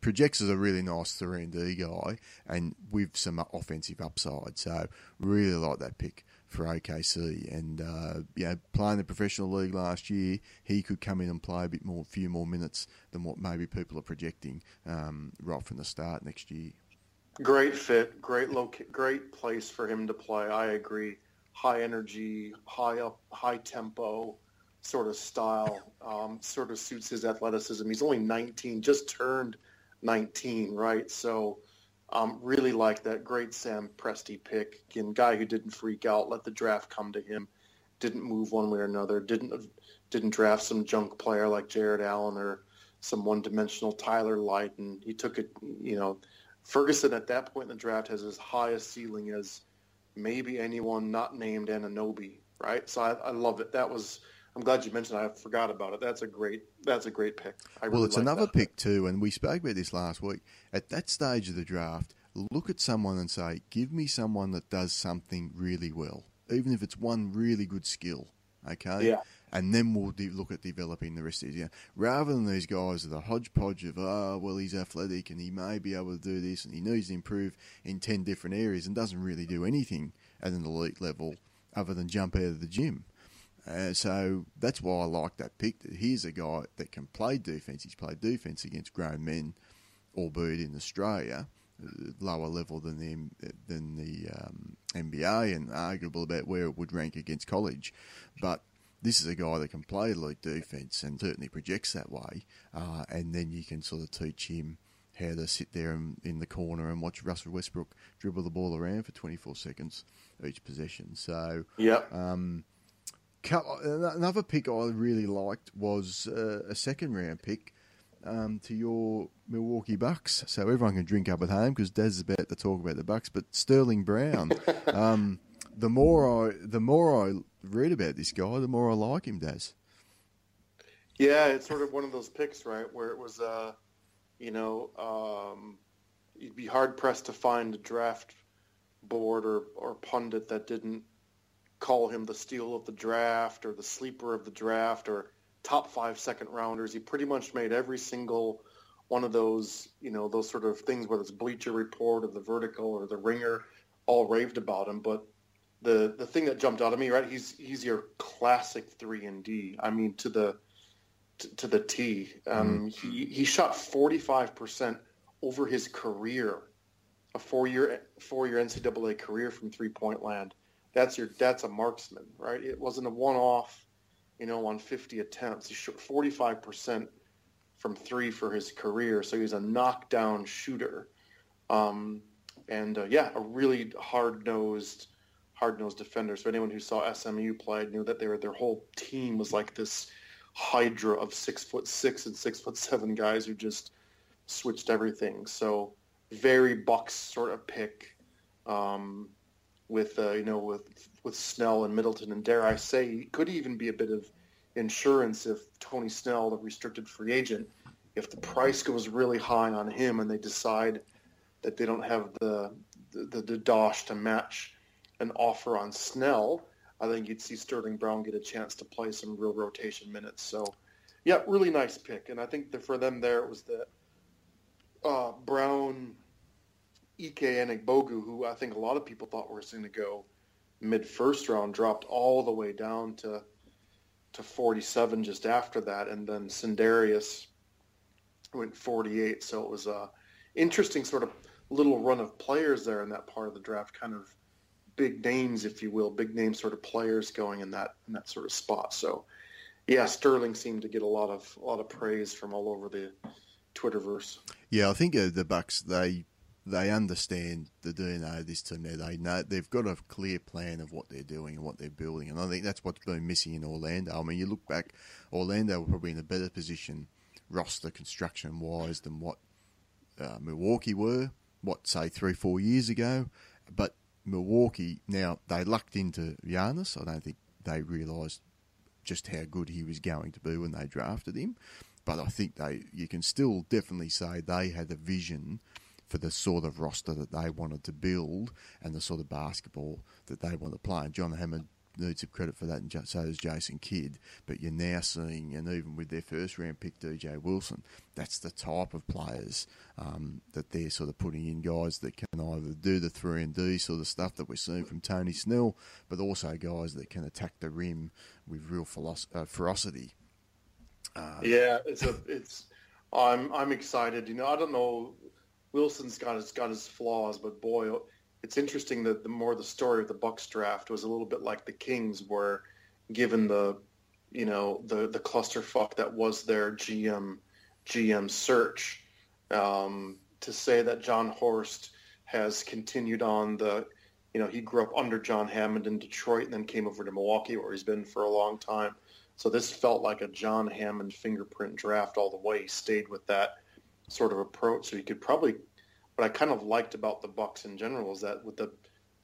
projects as a really nice three and D guy, and with some offensive upside. So really like that pick for OKC. And uh, you know, playing the professional league last year, he could come in and play a bit more, a few more minutes than what maybe people are projecting um, right from the start next year. Great fit, great loca- great place for him to play. I agree. High energy, high up, high tempo sort of style. Um, sort of suits his athleticism. He's only 19, just turned 19, right? So, um, really like that. Great Sam Presti pick. Again, guy who didn't freak out, let the draft come to him, didn't move one way or another, didn't didn't draft some junk player like Jarrett Allen or some one-dimensional Tyler Lydon. He took it, you know. Ferguson at that point in the draft has as high a ceiling as maybe anyone not named Anunoby, right? So I, I love it. That was I'm glad you mentioned. It. I forgot about it. That's a great. That's a great pick. I Well, really it's like another that. pick too, and we spoke about this last week. At that stage of the draft, look at someone and say, "Give me someone that does something really well, even if it's one really good skill." Okay, Yeah. And then we'll de- look at developing the rest of it. Yeah, rather than these guys that are hodgepodge of, "Oh, well, he's athletic and he may be able to do this and he needs to improve in ten different areas," and doesn't really do anything at an elite level other than jump out of the gym. Uh, so that's why I like that pick. That here's a guy that can play defense. He's played defense against grown men, albeit in Australia, uh, lower level than the than the um, NBA, and arguable about where it would rank against college. But this is a guy that can play elite defense and certainly projects that way. Uh, and then you can sort of teach him how to sit there in, in the corner and watch Russell Westbrook dribble the ball around for 24 seconds each possession. So. Yep. Um, another pick I really liked was uh, a second round pick um, to your Milwaukee Bucks. So everyone can drink up at home because Daz is about to talk about the Bucks. But Sterling Brown, *laughs* um, the more I the more I read about this guy, the more I like him, Daz. Yeah, it's sort of one of those picks, right, where it was, uh, you know, um, you'd be hard pressed to find a draft board or, or pundit that didn't call him the steal of the draft or the sleeper of the draft or top five second rounders. He pretty much made every single one of those, you know, those sort of things, whether it's Bleacher Report or the Vertical or the Ringer, all raved about him. But the the thing that jumped out at me, right? He's he's your classic three and D. I mean, to the to, to the T. Um, mm. He he shot forty five percent over his career, a four year four year NCAA career from three point land. That's your that's a marksman, right? It wasn't a one off, you know, on fifty attempts. He shot forty five percent from three for his career, so he's a knockdown shooter. Um, and uh, yeah, a really hard nosed hard-nosed defenders. So anyone who saw SMU play knew that they were, their whole team was like this hydra of six foot six and six foot seven guys who just switched everything. So very Bucks sort of pick um, with uh, you know with with Snell and Middleton and dare I say could even be a bit of insurance if Tony Snell, the restricted free agent, if the price goes really high on him and they decide that they don't have the the, the, the dosh to match an offer on Snell, I think you'd see Sterling Brown get a chance to play some real rotation minutes. So, yeah, really nice pick. And I think for them there it was the uh, Brown, Ike Anigbogu, who I think a lot of people thought were going to go mid first round, dropped all the way down to to 47 just after that, and then Sindarius went 48. So it was a interesting sort of little run of players there in that part of the draft, kind of big names, if you will, big name sort of players going in that in that sort of spot. So, yeah, Sterling seemed to get a lot of a lot of praise from all over the Twitterverse. Yeah, I think uh, the Bucks they they understand the DNA of this team. Now they know they've got a clear plan of what they're doing and what they're building, and I think that's what's been missing in Orlando. I mean, you look back, Orlando were probably in a better position roster construction wise than what uh, Milwaukee were. What say three four years ago, but Milwaukee, now they lucked into Giannis. I don't think they realised just how good he was going to be when they drafted him. But I think they, you can still definitely say they had a vision for the sort of roster that they wanted to build and the sort of basketball that they wanted to play. And John Hammond need some credit for that, and so does Jason Kidd. But you're now seeing, and even with their first round pick, DJ Wilson, that's the type of players um, that they're sort of putting in guys that can either do the three and D sort of stuff that we're seeing from Tony Snell, but also guys that can attack the rim with real uh, ferocity. Uh, yeah, it's a it's. I'm I'm excited. You know, I don't know. Wilson's got his got his flaws, but boy, it's interesting that the more the story of the Bucks draft was a little bit like the Kings were, given the, you know, the the clusterfuck that was their GM GM search. Um, to say that Jon Horst has continued on the, you know, he grew up under John Hammond in Detroit and then came over to Milwaukee where he's been for a long time. So this felt like a John Hammond fingerprint draft all the way. He stayed with that sort of approach, so he could probably what I kind of liked about the Bucks in general is that with the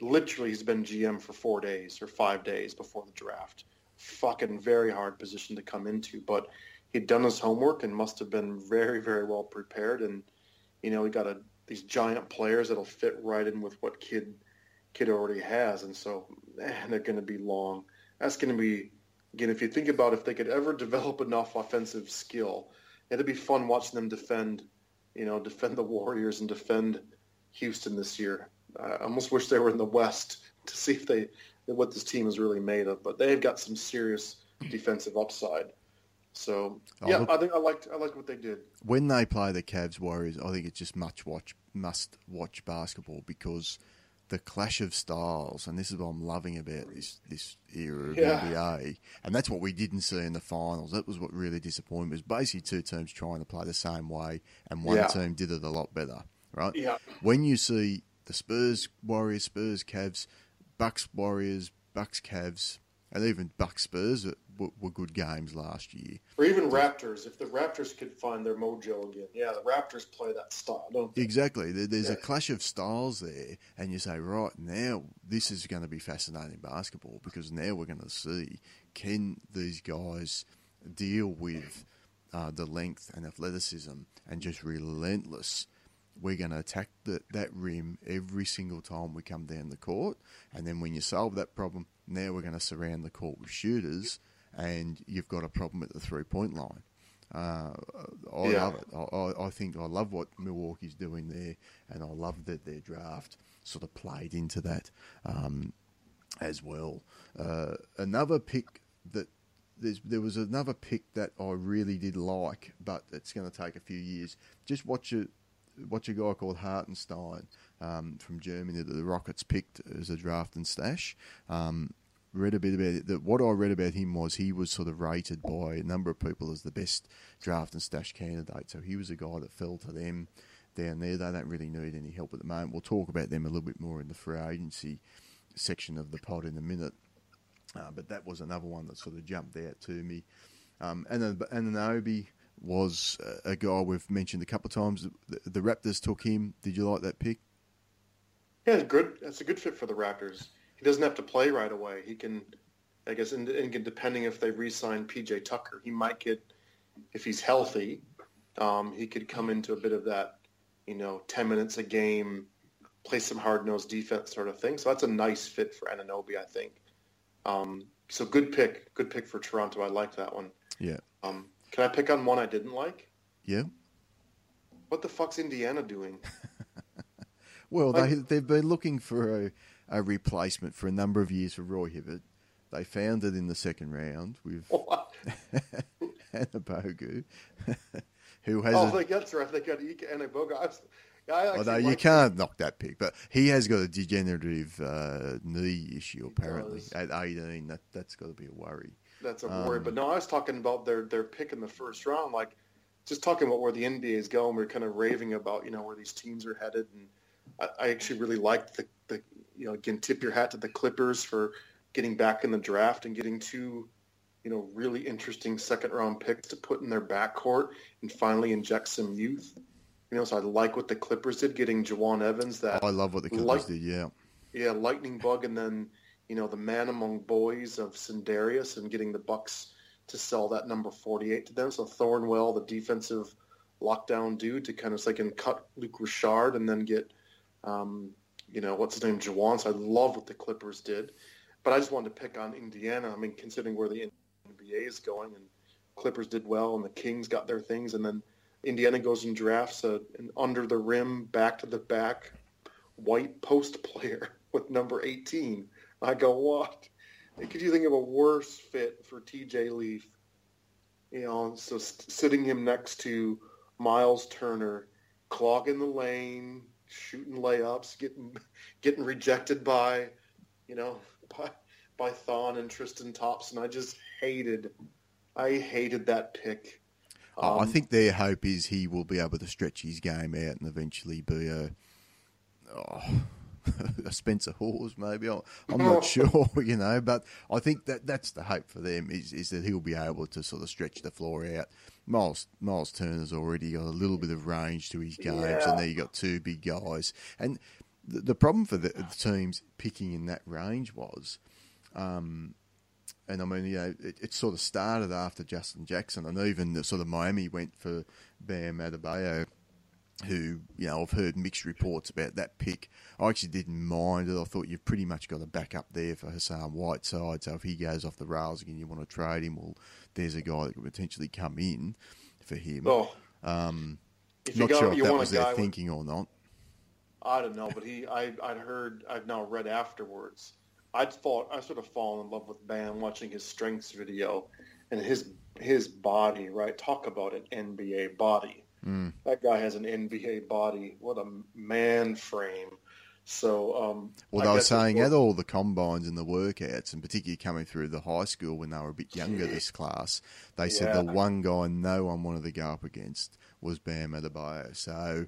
literally he's been GM for four days or five days before the draft. Fucking very hard position to come into, but he'd done his homework and must have been very, very well prepared. And you know, he got a these giant players that'll fit right in with what Kidd Kidd already has, and so man, they're going to be long. That's going to be again if you think about if they could ever *laughs* develop enough offensive skill, it'd be fun watching them defend you know, defend the Warriors and defend Houston this year. I almost wish they were in the West to see if they what this team is really made of. But they've got some serious defensive upside. So yeah, I think I liked I liked what they did. When they play the Cavs Warriors, I think it's just much watch must watch basketball because the clash of styles, and this is what I'm loving about this this era of yeah. NBA, and that's what we didn't see in the finals. That was what really disappointed me. Was basically two teams trying to play the same way, and one yeah. team did it a lot better. Right? Yeah. When you see the Spurs Warriors, Spurs Cavs, Bucks Warriors, Bucks Cavs, and even Bucks Spurs were, were, good games last year. Or even Raptors, if the Raptors could find their mojo again. Yeah, the Raptors play that style, don't they? Exactly. there's yeah. a clash of styles there, and you say, right now, this is going to be fascinating basketball because now we're going to see can these guys deal with uh, the length and athleticism and just relentless we're going to attack the, that rim every single time we come down the court. And then when you solve that problem, now we're going to surround the court with shooters, and you've got a problem at the three point line. Uh, I yeah. love it. I, I, think I love what Milwaukee's doing there, and I love that their draft sort of played into that. Um, as well. Uh, another pick that there's, there was another pick that I really did like, but it's going to take a few years. Just watch a watch a guy called Hartenstein um, from Germany that the Rockets picked as a draft and stash. Um, read a bit about it. That what I read about him was he was sort of rated by a number of people as the best draft and stash candidate. So he was a guy that fell to them down there. They don't really need any help at the moment. We'll talk about them a little bit more in the free agency section of the pod in a minute. Uh, but that was another one that sort of jumped out to me. Um, and and Anunoby was a guy we've mentioned a couple of times. The, the, Raptors took him. Did you like that pick? Yeah, good. It's a good fit for the Raptors. He doesn't have to play right away. He can, I guess, and, and depending if they re-sign PJ Tucker, he might get, if he's healthy, um, he could come into a bit of that, you know, ten minutes a game, play some hard-nosed defense sort of thing. So that's a nice fit for Anunoby, I think. Um, so good pick, good pick for Toronto. I like that one. Yeah. Um, can I pick on one I didn't like? Yeah. What the fuck's Indiana doing? *laughs* well, like, they they've been looking for a, a replacement for a number of years for Roy Hibbert. They found it in the second round with *laughs* *laughs* Anunoby, *laughs* who has. Oh, a, that's right. They got Ike. Yeah, Although you can't knock that pick, but he has got a degenerative uh, knee issue apparently at 18. That that's got to be a worry. That's a worry. Um, but no, I was talking about their their pick in the first round. Like just talking about where the NBA is going. We are kind of raving about you know where these teams are headed, and I, I actually really liked the you know again tip your hat to the Clippers for getting back in the draft and getting two you know really interesting second round picks to put in their backcourt and finally inject some youth. You know, so I like what the Clippers did, getting Jawun Evans. That I love what the Clippers light, did. Yeah, yeah, lightning bug, and then you know the man among boys of Sindarius, and getting the Bucks to sell that number forty-eight to them. So Thornwell, the defensive lockdown dude, to kind of they can cut Luc Richard and then get, um, you know, what's his name, Jawun. So I love what the Clippers did, but I just wanted to pick on Indiana. I mean, considering where the NBA is going, and Clippers did well, and the Kings got their things, and then Indiana goes and drafts a, an under the rim, back to the back, white post player *laughs* with number 18. I go, what? Could you think of a worse fit for TJ Leaf? You know, so sitting him next to Miles Turner, clogging the lane, shooting layups, getting getting rejected by, you know, by, by Thon and Tristan Thompson. I just hated, I hated that pick. Um, I think their hope is he will be able to stretch his game out and eventually be a, oh, *laughs* a Spencer Hawes, maybe. I'm not *laughs* sure, *laughs* you know, but I think that that's the hope for them is, is that he'll be able to sort of stretch the floor out. Miles Miles Turner's already got a little bit of range to his games, yeah. and there you got two big guys. And the, the problem for the, the, teams picking in that range was. Um, and I mean, you know, it, it, sort of started after Justin Jackson, and even the sort of Miami went for Bam Adebayo, who you know I've heard mixed reports about that pick. I actually didn't mind it. I thought you've pretty much got a backup there for Hassan Whiteside. So if he goes off the rails again, you want to trade him. Well, there's a guy that could potentially come in for him. Oh, um, not go, sure if that was their thinking with, or not. I don't know, but he, I, I'd heard, I've now read afterwards I'd fall, I sort of fallen in love with Bam watching his strengths video and his his body. Right, talk about an NBA body. Mm. That guy has an NBA body. What a man frame. So, um, well, they were saying at all the combines and the workouts, and particularly coming through the high school when they were a bit younger, this class, they yeah. said the one guy no one wanted to go up against was Bam Adebayo. So,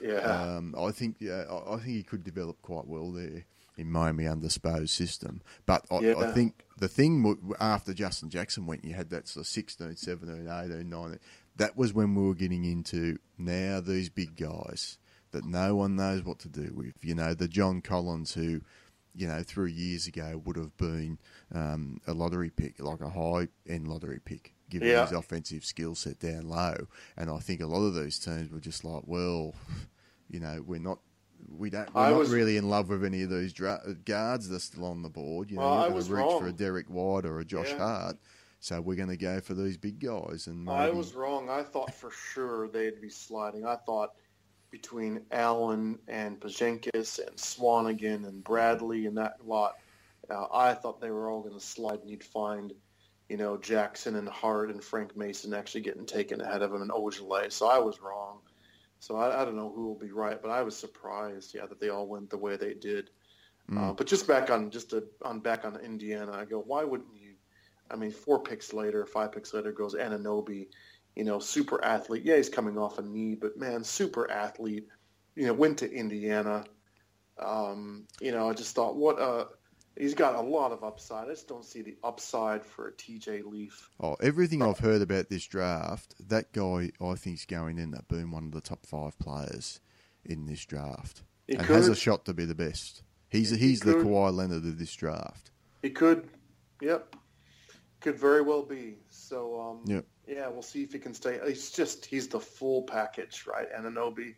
yeah, um, I think yeah, I think he could develop quite well there in Miami undisposed system. But I, yeah. I, think the thing after Justin Jackson went, you had that sort of 16, 17, 18, 19. That was when we were getting into now these big guys that no one knows what to do with. You know, the John Collins who, you know, three years ago would have been um, a lottery pick, like a high end lottery pick, given yeah. his offensive skill set down low. And I think a lot of those teams were just like, well, you know, we're not we don't. We're I not was, really in love with any of these dra- guards that's still on the board. You know, well, you're going to reach wrong. for a Derrick White or a Josh yeah. Hart. So we're going to go for these big guys. And maybe... I was wrong. I thought for sure they'd be sliding. I thought between Allen and Porzingis and Swanigan and Bradley and that lot, Uh, I thought they were all going to slide, and you'd find, you know, Jackson and Hart and Frank Mason actually getting taken ahead of him and Ojeleye. So I was wrong. So I, I, don't know who will be right, but I was surprised, yeah, that they all went the way they did. Mm. Uh, but just back on just to, on back on Indiana, I go, why wouldn't you? I mean, four picks later, five picks later goes Anunoby, you know, super athlete. Yeah, he's coming off a knee, but man, super athlete. You know, went to Indiana. Um, you know, I just thought, what a he's got a lot of upside. I just don't see the upside for a TJ Leaf. Oh, everything I've heard about this draft, that guy I think is going in up being one of the top five players in this draft, he and could. has a shot to be the best. He's he he's could. the Kawhi Leonard of this draft. He could, yep, could very well be. So, um, yep. yeah, we'll see if he can stay. He's just he's the full package, right? Anunoby.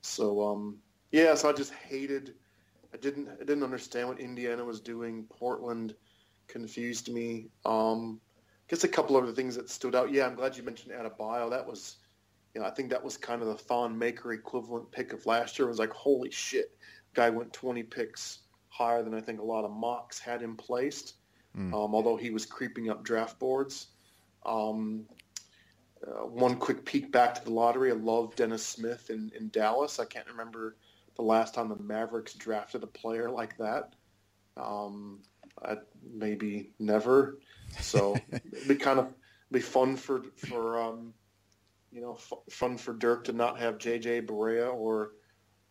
So, um, yeah, so I just hated I didn't I didn't understand what Indiana was doing. Portland confused me. Um, guess a couple of the things that stood out. Yeah, I'm glad you mentioned Adebayo. That was, you know, I think that was kind of the Thon Maker equivalent pick of last year. It was like, holy shit, guy went 20 picks higher than I think a lot of mocks had him placed. Mm. Um, although he was creeping up draft boards. Um, uh, one quick peek back to the lottery. I love Dennis Smith in, in Dallas. I can't remember the last time the Mavericks drafted a player like that. Um, I, maybe never. So *laughs* it'd be kind of be fun for for um, you know f- fun for Dirk to not have JJ Barea or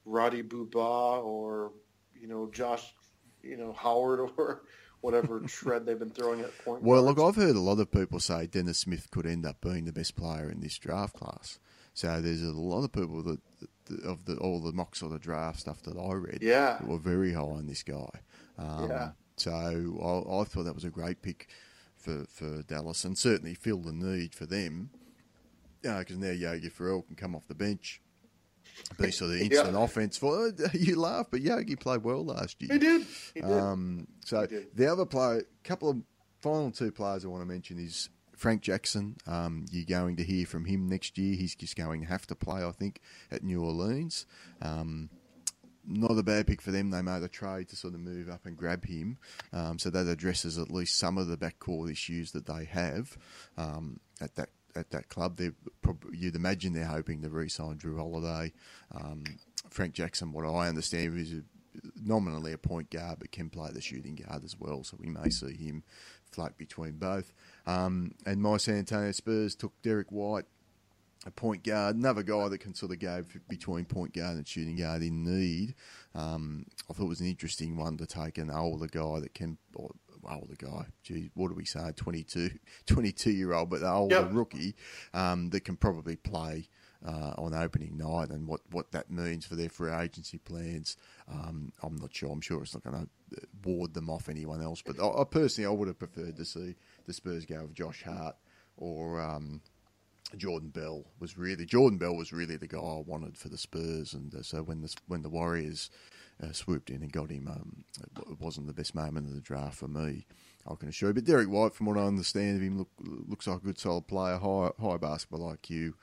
Roddy Beaubois or you know Josh you know Howard *laughs* or whatever shred they've been throwing at point. Well, guards. look, I've heard a lot of people say Dennis Smith could end up being the best player in this draft class. So there's a lot of people that of the all the mocks of the draft stuff that I read. Yeah, were very high on this guy. Um, yeah. So I, I, thought that was a great pick for, for Dallas, and certainly filled the need for them. Because know, now Yogi Ferrell can come off the bench, be sort of instant yeah. offense. For *laughs* you laugh, but Yogi played well last year. He did. He did. Um, so did. the other player, couple of final two players I want to mention is Frank Jackson, um, you're going to hear from him next year. He's just going to have to play, I think, at New Orleans. Um, not a bad pick for them. They made a trade to sort of move up and grab him. Um, so that addresses at least some of the backcourt issues that they have um, at that at that club. Probably, you'd imagine they're hoping to re-sign Jrue Holiday. Um, Frank Jackson, what I understand, is nominally a point guard, but can play the shooting guard as well. So we may see him float between both. Um, and my San Antonio Spurs took Derrick White, a point guard, another guy that can sort of go between point guard and shooting guard in need. Um, I thought it was an interesting one to take an older guy that can, older guy, gee, what do we say, 22, *laughs* 22 year old, but the older yep. rookie um, that can probably play uh, on opening night and what, what that means for their free agency plans. Um, I'm not sure. I'm sure it's not going to ward them off anyone else. But I, I, personally, I would have preferred to see the Spurs go with Josh Hart or um, Jordan Bell. Was really Jordan Bell was really the guy I wanted for the Spurs, and uh, so when the when the Warriors uh, swooped in and got him, um, it wasn't the best moment of the draft for me. I can assure you. But Derrick White, from what I understand of him, look, looks like a good solid player, high high basketball IQ.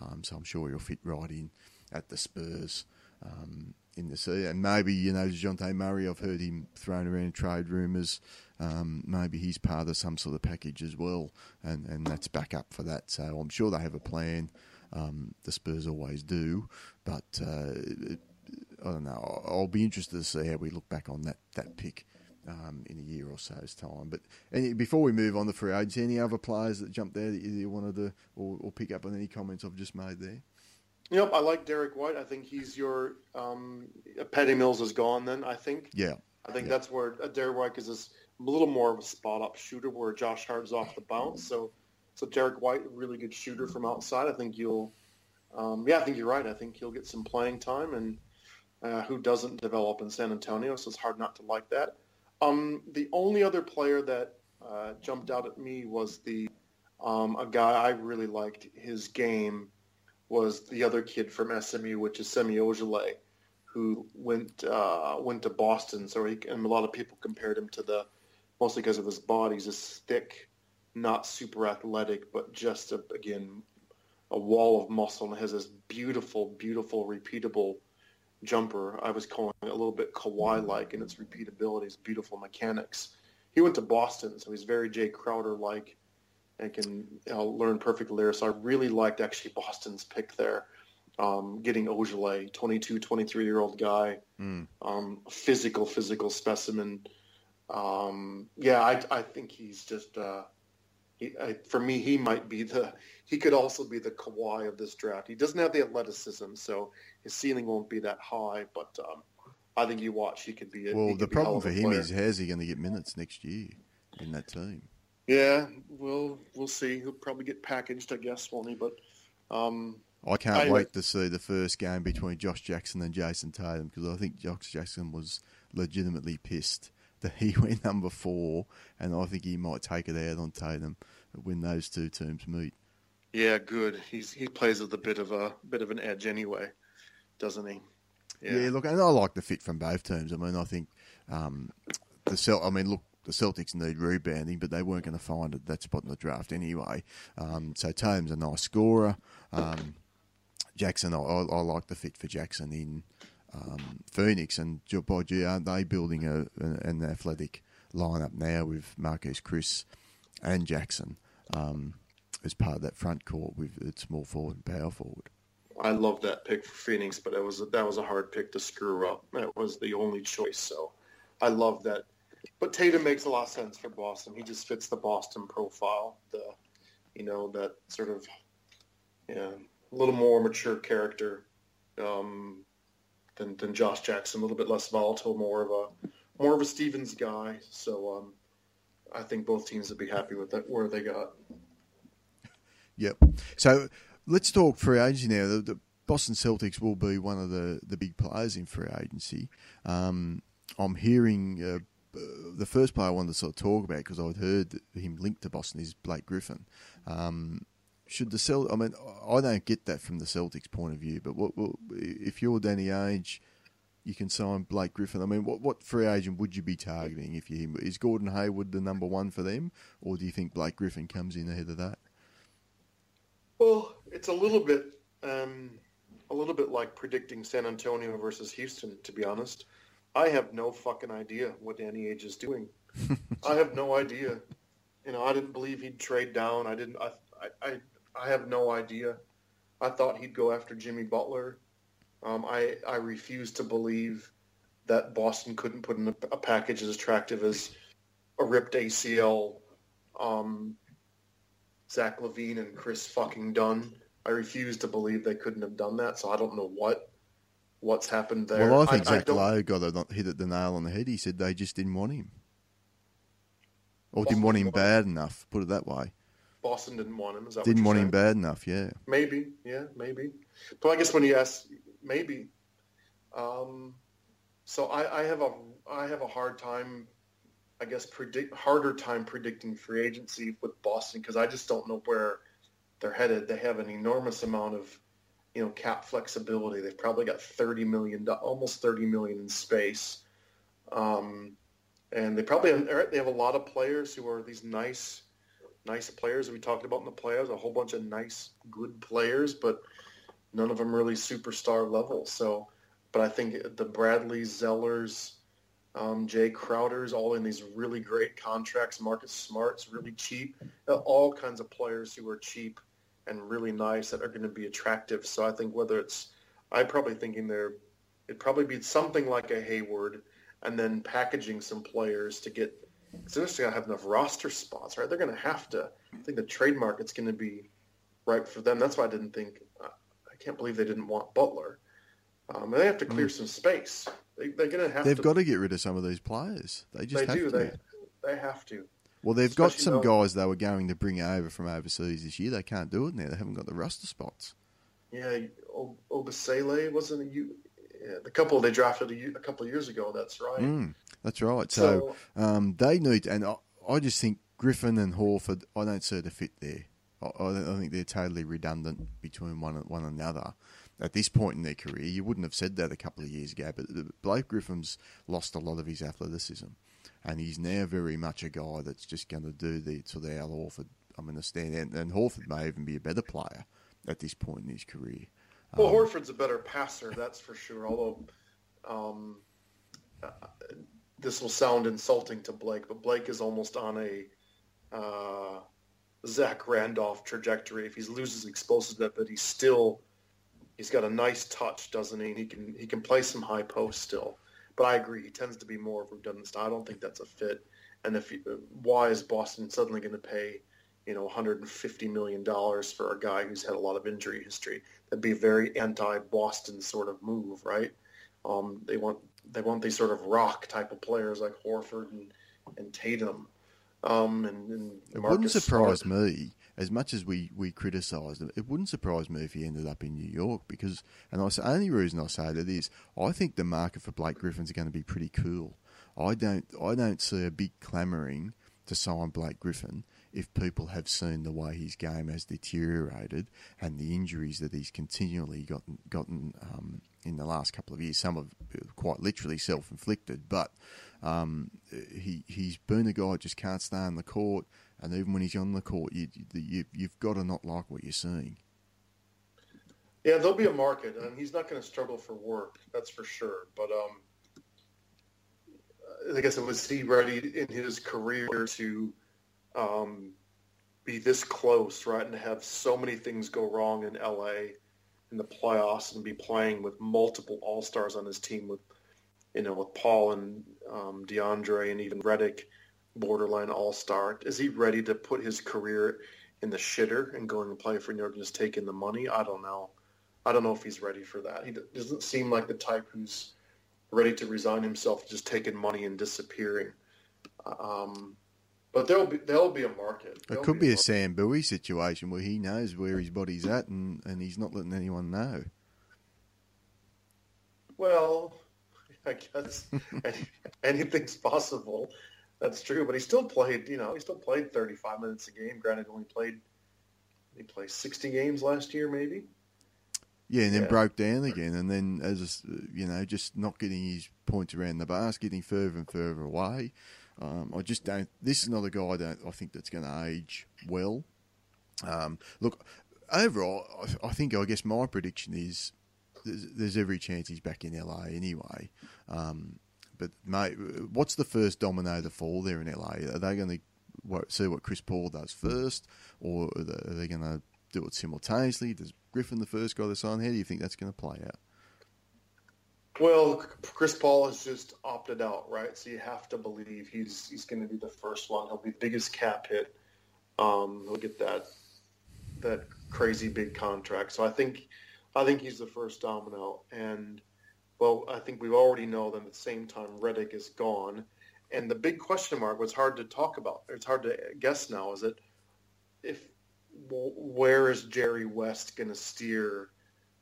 Um, so I'm sure he'll fit right in at the Spurs um, in the sea. And maybe, you know, Dejounte Murray, I've heard him thrown around trade rumours. Um, maybe he's part of some sort of package as well, and, and that's back up for that. So I'm sure they have a plan. Um, the Spurs always do, but uh, I don't know. I'll be interested to see how we look back on that, that pick um, in a year or so's time. But any, before we move on to free agents, any other players that jumped there that you, you wanted to or, or, pick up on any comments I've just made there? Yep, I like Derrick White. I think he's your um, Patty Mills is gone. Then I think. Yeah. I think yeah. that's where uh, Derrick White is a little more of a spot up shooter, where Josh Hart's off the bounce. So, so Derrick White, really good shooter from outside. I think you'll. Um, yeah, I think you're right. I think he'll get some playing time, and uh, who doesn't develop in San Antonio? So it's hard not to like that. Um, the only other player that uh, jumped out at me was the um, a guy I really liked his game was the other kid from SMU, which is Semi Ojeleye, who went uh, went to Boston. So he, and a lot of people compared him to the mostly because of his body. He's just thick, not super athletic, but just a, again a wall of muscle and has this beautiful, beautiful, repeatable jumper. I was calling it a little bit Kawhi-like in its repeatability, its beautiful mechanics. He went to Boston, so he's very Jae Crowder-like and can you know, learn perfectly there. So I really liked actually Boston's pick there. Um, getting Ojeleye, 22, 23 year old guy, Mm. um, physical, physical specimen. Um, yeah, I, I think he's just, uh, he, I, for me, he might be the, he could also be the Kawhi of this draft. He doesn't have the athleticism, so his ceiling won't be that high, but um, I think you watch, he could be a, Well, the could be a hell problem for him player. is how's he going to get minutes next year in that team? Yeah, we'll we'll see. He'll probably get packaged, I guess, won't he? But um, I can't I- wait to see the first game between Josh Jackson and Jayson Tatum because I think Josh Jackson was legitimately pissed that he *laughs* went number four, and I think he might take it out on Tatum when those two teams meet. yeah, good. He's he plays with a bit of a bit of an edge anyway, doesn't he? Yeah. look, and I like the fit from both teams. I mean, I think um, the Cel- I mean, look, the Celtics need rebounding, but they weren't going to find it that spot in the draft anyway. Um, so Tatum's a nice scorer. Um, Jackson, I, I, I like the fit for Jackson in um, Phoenix, and by gee, aren't they building a, an, an athletic lineup now with Marquese Chriss and Jackson um, as part of that front court with its small forward and power forward. I love that pick for Phoenix, but it was that was a hard pick to screw up. That was the only choice, so I love that. But Tatum makes a lot of sense for Boston. He just fits the Boston profile. The you know that sort of yeah, a little more mature character um, than than Josh Jackson. A little bit less volatile, more of a more of a Stevens guy. So um, I think both teams would be happy with that where they got. Yep. So let's talk free agency now. The, the Boston Celtics will be one of the, the big players in free agency. Um, I'm hearing uh, the first player I wanted to sort of talk about because I'd heard him linked to Boston is Blake Griffin. Um, should the Celt? I mean, I don't get that from the Celtics' point of view. But what, what, if you're Danny Ainge, you can sign Blake Griffin. I mean, what what free agent would you be targeting if you is Gordon Hayward the number one for them, or do you think Blake Griffin comes in ahead of that? Well, it's a little bit, um, a little bit like predicting San Antonio versus Houston. To be honest, I have no fucking idea what Danny Ainge is doing. *laughs* I have no idea. You know, I didn't believe he'd trade down. I didn't. I, I, I, have no idea. I thought he'd go after Jimmy Butler. Um, I, I refuse to believe that Boston couldn't put in a, a package as attractive as a ripped ACL, um, Zach LaVine and Kris fucking Dunn. I refuse to believe they couldn't have done that. So I don't know what what's happened there. Well, I think Zach don't- Lowe got it, hit at the nail on the head. He said they just didn't want him, or didn't want him didn't want bad enough. Put it that way. Boston didn't want him. Is that Didn't want you're him bad enough. Yeah. Maybe, yeah, maybe. But I guess when you ask, maybe. Um, so I, I have a I have a hard time, I guess predict harder time predicting free agency with Boston because I just don't know where they're headed. They have an enormous amount of, you know, cap flexibility. They've probably got thirty million, almost thirty million in space, um, and they probably have, they have a lot of players who are these nice nice players that we talked about in the playoffs, a whole bunch of nice, good players, but none of them really superstar level. So, but I think the Bradley Zellers, um, Jae Crowders, all in these really great contracts. Marcus Smart's really cheap. Uh, All kinds of players who are cheap and really nice that are going to be attractive. So I think whether it's, I'm probably thinking they're, it'd probably be something like a Hayward and then packaging some players to get because they're just going to have enough roster spots, right? They're going to have to. I think the trade market's going to be right for them. That's why I didn't think. I I can't believe they didn't want Butler. Um, and they have to clear some space. They, they're going to have They've to. got to get rid of some of these players. They just they have do. to. They they have to. well, they've got some now- guys they were going to bring over from overseas this year. They can't do it now. They haven't got the roster spots. Yeah, Yabusele wasn't a you. Yeah, the couple they drafted a, a couple of years ago. That's right. Mm, that's right. So, So- um, they need, and I, I just think Griffin and Horford. I don't see the fit there. I, I I think they're totally redundant between one one another. At this point in their career, you wouldn't have said that a couple of years ago. But Blake Griffin's lost a lot of his athleticism, and he's now very much a guy that's just going to do the sort of Al Horford. I'm going to stand out, and Horford may even be a better player at this point in his career. Well, um, Horford's a better passer, that's for sure. Although um, uh, this will sound insulting to Blake, but Blake is almost on a uh, Zach Randolph trajectory. If he loses explosiveness, but he's still he's got a nice touch, doesn't he? And he can he can play some high post still. But I agree, he tends to be more of a redundant style. I don't think that's a fit. And if why is Boston suddenly going to pay, you know, 150 million dollars for a guy who's had a lot of injury history? That'd be a very anti-Boston sort of move, right? Um, they want they want these sort of rock type of players like Horford and, and Tatum. Um, and, and it wouldn't surprise Smart. me as much as we, we criticised him, it wouldn't surprise me if he ended up in New York because, and the only reason I say that is I think the market for Blake Griffin's going to be pretty cool. I don't I don't see a big clamouring to sign Blake Griffin if people have seen the way his game has deteriorated and the injuries that he's continually gotten gotten um, in the last couple of years. Some of quite literally self inflicted, but um, he he's been a guy who just can't stay on the court and even when he's on the court, you, you, you've got to not like what you're seeing. Yeah, there'll be a market, and he's not going to struggle for work. That's for sure. But um, I guess it was he ready in his career to um, be this close, right, and have so many things go wrong in LA in the playoffs and be playing with multiple All Stars on his team with, you know, with Paul and um, DeAndre and even Redick borderline all star? Is he ready to put his career in the shitter and going and play for New York and just taking the money? I don't know. I don't know if he's ready for that. He doesn't seem like the type who's ready to resign himself to just taking money and disappearing. Um, but there'll be there'll be a market. There'll it could be, be a, a Sam Bowie situation where he knows where his body's at and, and he's not letting anyone know. Well, *laughs* I guess *laughs* anything's possible. That's true, but he still played. You know, he still played 35 minutes a game. Granted, only played he played 60 games last year, maybe. Yeah, and then yeah. broke down again, and then as you know, just not getting his points around the bars, getting further and further away. Um, I just don't. This is not a guy I don't. I think that's going to age well. Um, look, overall, I, I, think I guess my prediction is there's, there's, every chance he's back in LA anyway. Um, but mate, what's the first domino to fall there in LA? Are they going to see what Chris Paul does first, or are they going to do it simultaneously? Does Griffin the first guy to sign? How do you think that's going to play out? Well, Chris Paul has just opted out, right? So you have to believe he's he's going to be the first one. He'll be the biggest cap hit. Um, he'll get that that crazy big contract. So I think I think he's the first domino, and well, I think we already know that at the same time Redick is gone. And the big question mark was hard to talk about. It's hard to guess now. Is it if where is Jerry West going to steer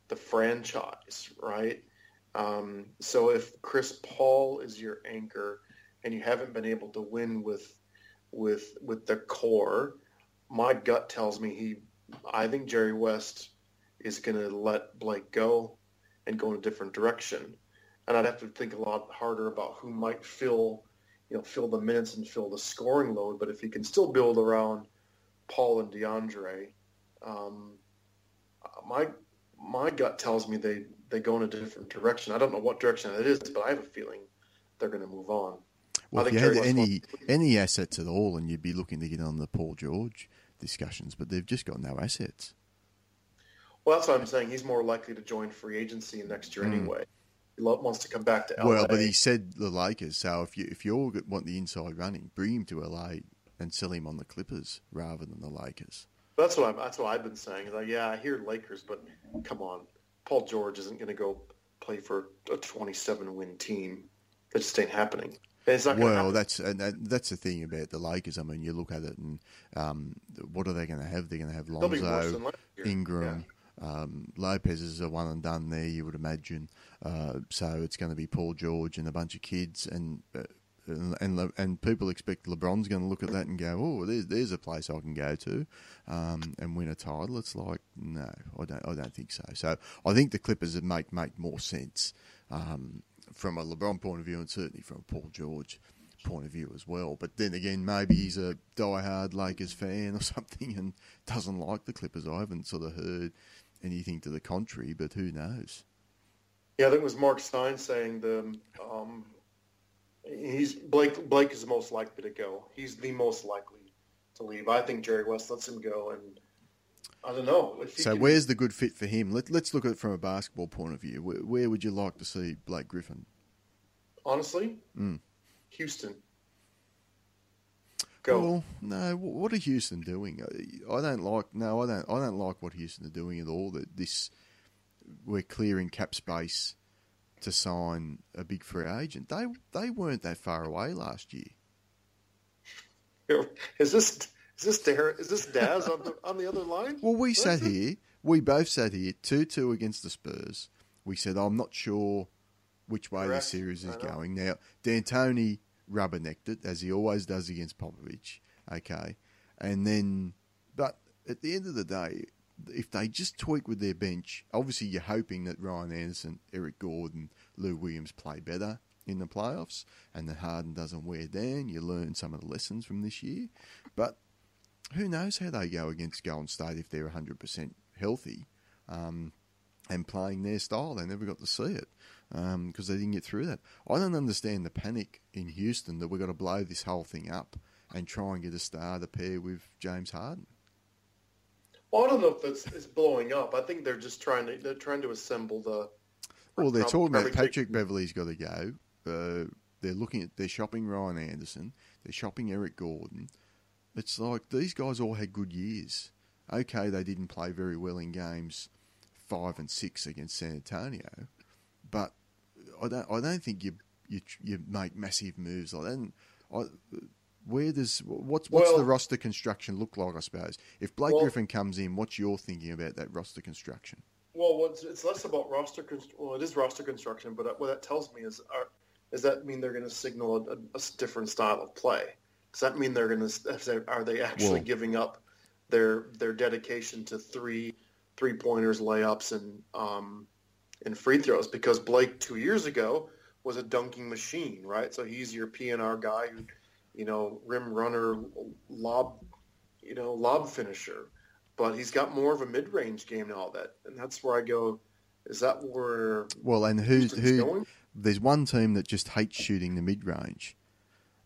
the franchise, right? Um, so if Chris Paul is your anchor and you haven't been able to win with with with the core, my gut tells me he. I think Jerry West is going to let Blake go and go in a different direction. And I'd have to think a lot harder about who might fill, you know, fill the minutes and fill the scoring load. But if he can still build around Paul and DeAndre, um, my my gut tells me they they go in a different direction. I don't know what direction that is, but I have a feeling they're going to move on. Well, if you had any any assets at all, and you'd be looking to get on the Paul George discussions, but they've just got no assets. Well, that's what I'm saying. He's more likely to join free agency next year mm. anyway. He wants to come back to LA. Well, but he said the Lakers. So if you if you all want the inside running, bring him to LA and sell him on the Clippers rather than the Lakers. That's what I'm, that's what I've been saying. Like, yeah, I hear Lakers, but come on, Paul George isn't going to go play for a 27 win team. That just ain't happening. well, that's and that's the thing about the Lakers. I mean, you look at it, and um, what are they going to have? They're going to have Lonzo, Ingram, um, Lopez is a one and done there, you would imagine. Uh, so it's going to be Paul George and a bunch of kids, and uh, and, and, and people expect LeBron's going to look at that and go, "Oh, there's there's a place I can go to um, and win a title." It's like, no, I don't I don't think so. So I think the Clippers would make make more sense um, from a LeBron point of view, and certainly from a Paul George point of view as well. But then again, maybe he's a die-hard Lakers fan or *laughs* something and doesn't like the Clippers. I haven't sort of heard anything to the contrary, but who knows? Yeah, I think it was Marc Stein saying the um, he's Blake. Blake is most likely to go. He's the most likely to leave. I think Jerry West lets him go, and I don't know. so can, where's the good fit for him? Let, us look at it from a basketball point of view. Where, where would you like to see Blake Griffin? Honestly, mm. Houston. Go. Well, no. What are Houston doing? I don't like. No, I don't. I don't like what Houston are doing at all. That this we're clearing cap space to sign a big free agent. They they weren't that far away last year. *laughs* Is this is this Dar- is this Daz on the on the other line? Well, we what sat here. We both sat here two two against the Spurs. We said I'm not sure which way Correct. the series is going. Now D'Antoni rubbernecked it as he always does against Popovich. Okay, and then but at the end of the day, if they just tweak with their bench, obviously you're hoping that Ryan Anderson, Eric Gordon, Lou Williams play better in the playoffs and that Harden doesn't wear down. You learn some of the lessons from this year. But who knows how they go against Golden State if they're 100% healthy um, and playing their style. They never got to see it because um, they didn't get through that. I don't understand the panic in Houston that we've got to blow this whole thing up and try and get a star to pair with James Harden. Well, I don't know if it's, it's blowing up. I think they're just trying to they're trying to assemble the. Well, they're talking about Patrick Beverley's got to go. Uh, they're looking at they're shopping Ryan Anderson. They're shopping Eric Gordon. It's like these guys all had good years. Okay, they didn't play very well in games five and six against San Antonio, but I don't I don't think you you you make massive moves like that. I, where does what's what's well, the roster construction look like? I suppose if Blake well, Griffin comes in, what's your thinking about that roster construction? Well, it's less about roster. Well, it is roster construction, but uh, what that tells me is, are, does that mean they're going to signal a, a, different style of play? Does that mean they're going to? Uh, are they actually well, giving up their their dedication to three three pointers, layups, and um, and free throws? Because Blake two years ago was a dunking machine, right? So he's your PNR guy who you know, rim runner, lob, you know, lob finisher. But he's got more of a mid-range game now. That and that's where I go. Is that where? Well, and who's who? Going? There's one team that just hates shooting the mid-range,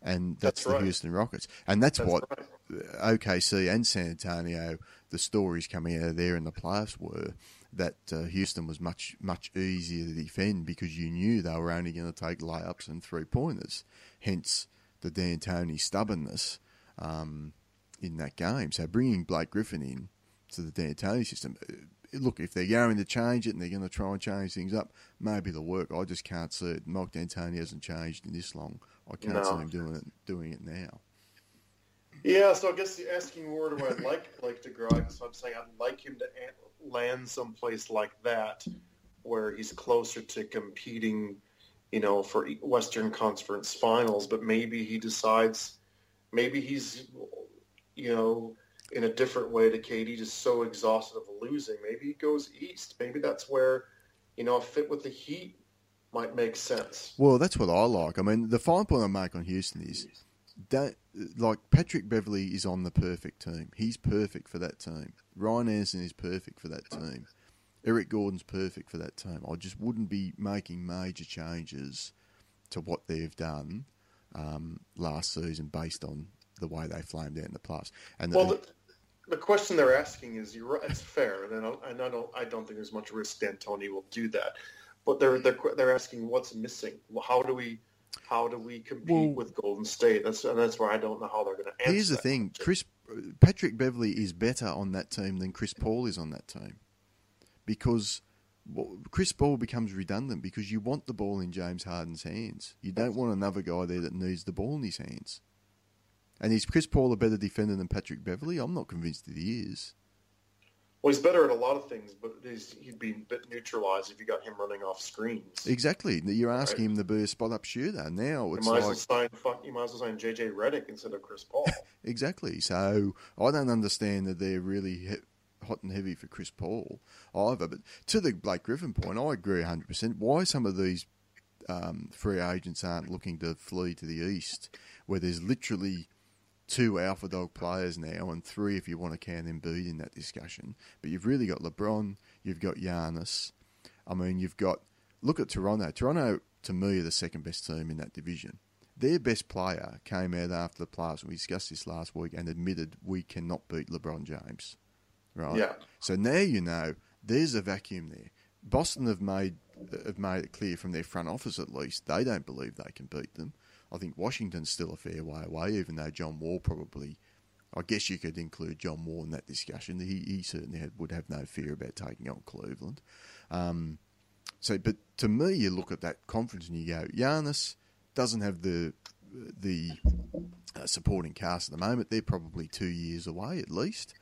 and that's, that's the right. Houston Rockets. And that's, that's what right. OKC and San Antonio. The stories coming out of there in the playoffs were that uh, Houston was much much easier to defend because you knew they were only going to take layups and three pointers. Hence the D'Antoni stubbornness um, in that game. So bringing Blake Griffin in to the D'Antoni system, uh, look, if they're going to change it and they're going to try and change things up, maybe they'll work. I just can't see it. Mike D'Antoni hasn't changed in this long. I can't no. see him doing it doing it now. Yeah, so I guess the asking where do I like Blake to grow? So I'm saying I'd like him to land someplace like that, where he's closer to competing you know, for Western Conference Finals, but maybe he decides, maybe he's, you know, in a different way to KD, just so exhausted of losing. Maybe he goes east. Maybe that's where, you know, a fit with the Heat might make sense. Well, that's what I like. I mean, the fine point I make on Houston is that, like, Patrick Beverley is on the perfect team. He's perfect for that team. Ryan Anderson is perfect for that team. Eric Gordon's perfect for that team. I just wouldn't be making major changes to what they've done um, last season based on the way they flamed out in the plus. And well, the, the, question they're asking is, you're right, it's fair, and I, don't, and I don't, I don't think there's much risk D'Antoni will do that. But they're they're they're asking what's missing. Well, how do we how do we compete well, with Golden State? That's and that's where I don't know how they're going to answer. Here's the thing: Chris Patrick Beverley is better on that team than Chris Paul is on that team because Chris Paul becomes redundant because you want the ball in James Harden's hands. You don't want another guy there that needs the ball in his hands. And is Chris Paul a better defender than Patrick Beverley? I'm not convinced that he is. Well, he's better at a lot of things, but he'd be a bit neutralised if you got him running off screens. Exactly. You're asking right. him to be a spot up shooter. Now it's you might, like, as well sign, you might as well sign JJ Redick instead of Chris Paul. *laughs* exactly. So I don't understand that they're really hot and heavy for Chris Paul either. But to the Blake Griffin point, I agree 100%. Why some of these um, free agents aren't looking to flee to the east, where there's literally two alpha dog players now and three if you want to count Embiid in that discussion. But you've really got LeBron, You've got Giannis. I mean, you've got look at Toronto. Toronto, to me, are the second best team in that division. Their best player came out after the playoffs, and we discussed this last week, and admitted we cannot beat LeBron James. Right. Yeah. So now you know there's a vacuum there. Boston have made have made it clear from their front office at least they don't believe they can beat them. I think Washington's still a fair way away, even though John Wall probably. I guess you could include John Wall in that discussion. He, he certainly had, would have no fear about taking on Cleveland. Um, so, but to me, you look at that conference and you go, Giannis doesn't have the the uh, supporting cast at the moment. They're probably two years away at least.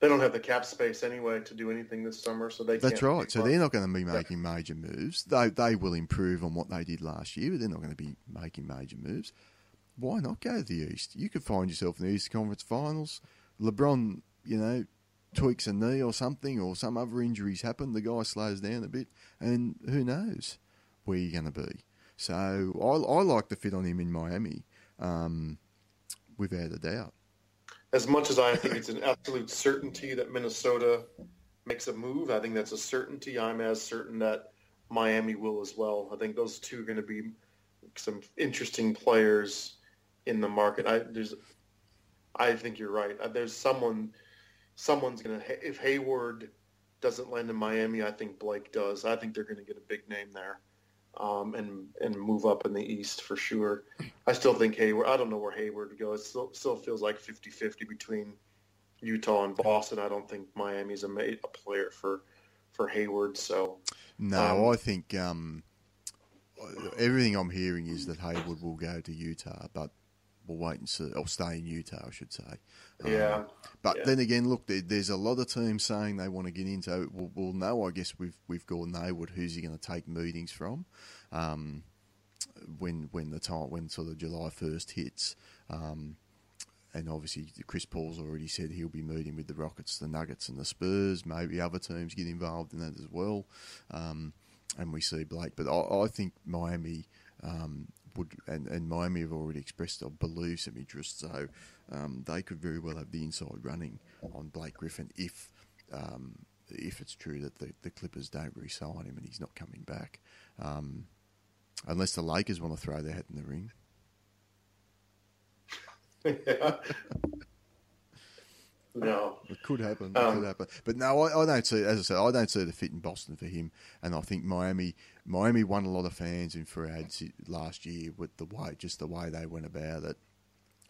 They don't have the cap space anyway to do anything this summer, so they. That's right. So fund- they're not going to be making major moves. They they will improve on what they did last year, but they're not going to be making major moves. Why not go to the East? You could find yourself in the East Conference Finals. LeBron, you know, tweaks a knee or something, or some other injuries happen. The guy slows down a bit, and who knows where you're going to be. So I, I like the fit on him in Miami, um, without a doubt. As much as I think it's an absolute certainty that Minnesota makes a move, I think that's a certainty. I'm as certain that Miami will as well. I think those two are going to be some interesting players in the market. I there's, I think you're right. Uh, There's someone, someone's going to. If Hayward doesn't land in Miami, I think Blake does. I think they're going to get a big name there, um, and and move up in the East for sure. I still think Hayward. I don't know where Hayward would go. It still still feels like 50-50 between Utah and Boston. I don't think Miami's a, a player for for Hayward. So No, Um, I think um, everything I'm hearing is that Hayward will go to Utah, but we'll wait and see. Or stay in Utah, I should say. Um, Yeah, But yeah. then again, look, there, there's a lot of teams saying they want to get into. We'll, we'll know, I guess, with with Gordon Hayward, who's he going to take meetings from? Um, when when the time when sort of July first hits. Um, and obviously, Chris Paul's already said he'll be meeting with the Rockets, the Nuggets, and the Spurs. Maybe other teams get involved in that as well. Um, and we see Blake, but I, I think Miami um, would, and, and Miami have already expressed, I believe, some interest. So um, they could very well have the inside running on Blake Griffin if um, if it's true that the, the Clippers don't re-sign him and he's not coming back, um, unless the Lakers want to throw their hat in the ring. *laughs* no, It could happen. It Um, could happen. But no, I, I don't see. As I said, I don't see the fit in Boston for him. And I think Miami, Miami won a lot of fans in for ads last year with the way, just the way they went about it.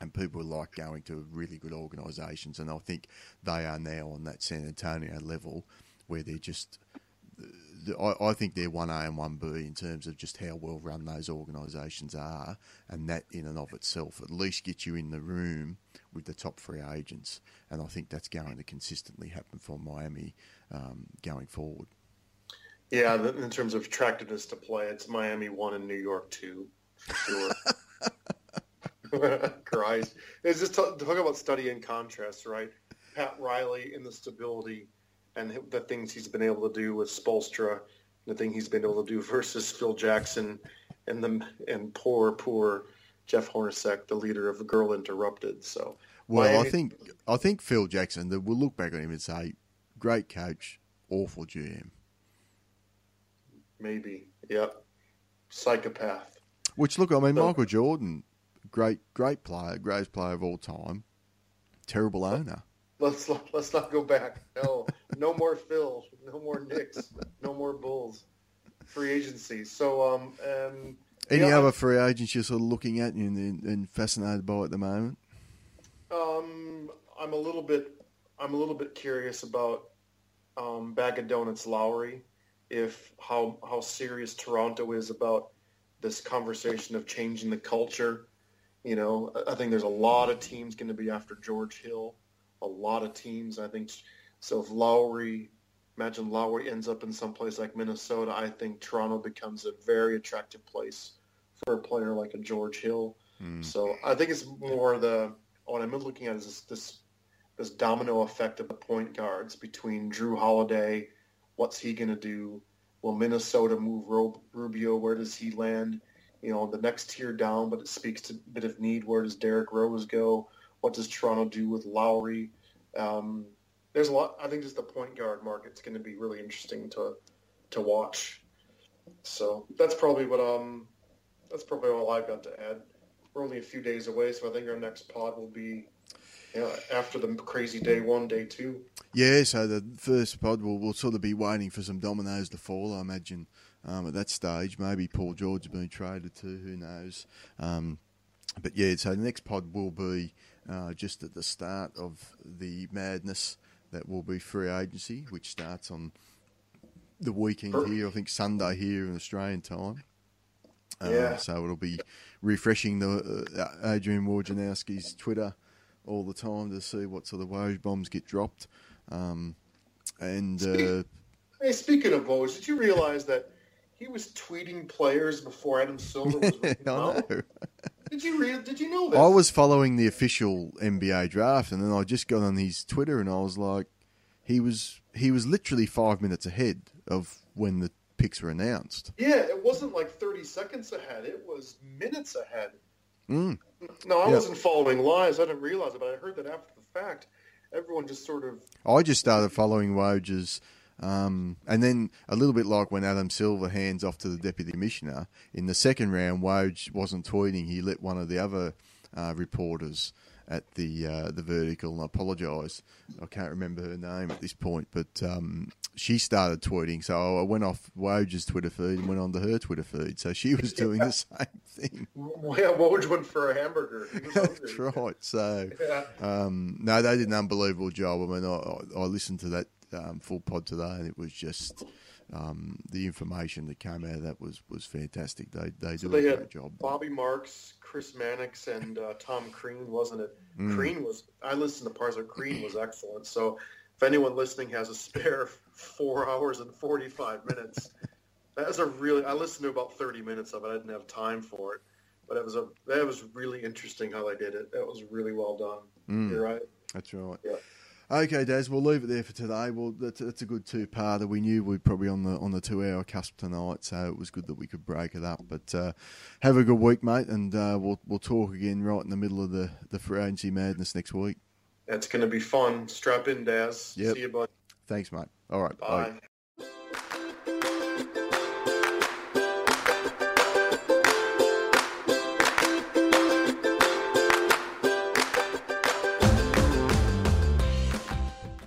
And people like going to really good organisations. And I think they are now on that San Antonio level where they're just. I, I think they're one A and one B in terms of just how well run those organisations are, and that in and of itself at least gets you in the room with the top free agents, and I think that's going to consistently happen for Miami um, going forward. yeah. In terms of attractiveness to play, it's Miami one and New York two, sure. *laughs* *laughs* Christ, it's just talk, talk about study and contrast, right? Pat Riley and the stability and the things he's been able to do with Spoelstra, the thing he's been able to do *laughs* versus Phil Jackson and the and poor, poor Jeff Hornacek, the leader of Girl Interrupted. So Well, I think I think Phil Jackson. that We'll look back on him and say, great coach, awful GM. maybe, yep, psychopath. Which look, I mean, So- Michael Jordan, great, great player, greatest player of all time, terrible owner. Let's not, let's not go back. No, no more Phil. No more Knicks. No more Bulls. Free agency. So um and Any Yeah, other free agents you're sort of looking at and, and, and fascinated by at the moment? um I'm a little bit I'm a little bit curious about um Bag of Donuts Lowry, if how how serious Toronto is about this conversation of changing the culture. You know, I think there's a lot of teams going to be after George Hill. A lot of teams, I think. So if Lowry, imagine Lowry ends up in some place like Minnesota, I think Toronto becomes a very attractive place for a player like a George Hill. Hmm. So I think it's more the what I'm looking at is this, this this domino effect of the point guards between Jrue Holiday, what's he going to do? Will Minnesota move Rubio? Where does he land? You know, the next tier down, but it speaks to a bit of need. Where does Derrick Rose go? What does Toronto do with Lowry? Um, there's a lot. I think just the point guard market's going to be really interesting to to watch. So that's probably what um that's probably all I've got to add. We're only a few days away, so I think our next pod will be know, after the crazy day one, day two. Yeah, so the first pod will we'll sort of be waiting for some dominoes to fall. I imagine um, at that stage, maybe Paul George has been traded too. Who knows? Um, but yeah, so the next pod will be uh, just at the start of the madness that will be free agency, which starts on the weekend here. I think Sunday here in Australian time. Uh, Yeah. So it'll be refreshing the uh, Adrian Wojnarowski's Twitter all the time to see what sort of Woj bombs get dropped. Um, and uh, Hey, speaking of Woj, did you realize that he was tweeting players before Adam Silver was *laughs* I know. Did you? Did you know this? I was following the official NBA draft, and then I just got on his Twitter, and I was like, he was he was literally five minutes ahead of when the picks were announced. Yeah, it wasn't like 30 seconds ahead. It was minutes ahead. Mm. No, I Yeah. wasn't following lives. I didn't realize it, but I heard that after the fact. Everyone just sort of I just started following Woj's, um, and then a little bit like when Adam Silver hands off to the deputy commissioner in the second round. Woj wasn't tweeting; he let one of the other uh, reporters at the uh, the vertical. And I apologise, I can't remember her name at this point, but um, she started tweeting. So I went off Woj's Twitter feed and went on to her Twitter feed. So she was doing the *laughs* same thing. yeah, Woj went for a hamburger. He was hungry. That's right. So. Yeah. Um, no, they did an unbelievable job. I mean, I, I listened to that um, full pod today, and it was just um, the information that came out of that was, was fantastic. They they So do they a great job. Bobby Marks, Chris Mannix, and uh, Tom Crean, wasn't it? Mm. Crean was. I listened to parts of Crean was excellent. So if anyone listening has a spare *laughs* four hours and forty five minutes, that was a really. I listened to about thirty minutes of it. I didn't have time for it, but it was a. That was really interesting how they did it. That was really well done. Mm, You're right. that's right. Yeah. Okay, Daz, we'll leave it there for today. Well, that's, that's a good two-parter. We knew we'd probably on the on the two-hour cusp tonight, so it was good that we could break it up. But uh, have a good week, mate, and uh, we'll we'll talk again right in the middle of the the free agency madness next week. That's going to be fun. Strap in, Daz. Yep. See you, bud. Thanks, mate. All right, Bye.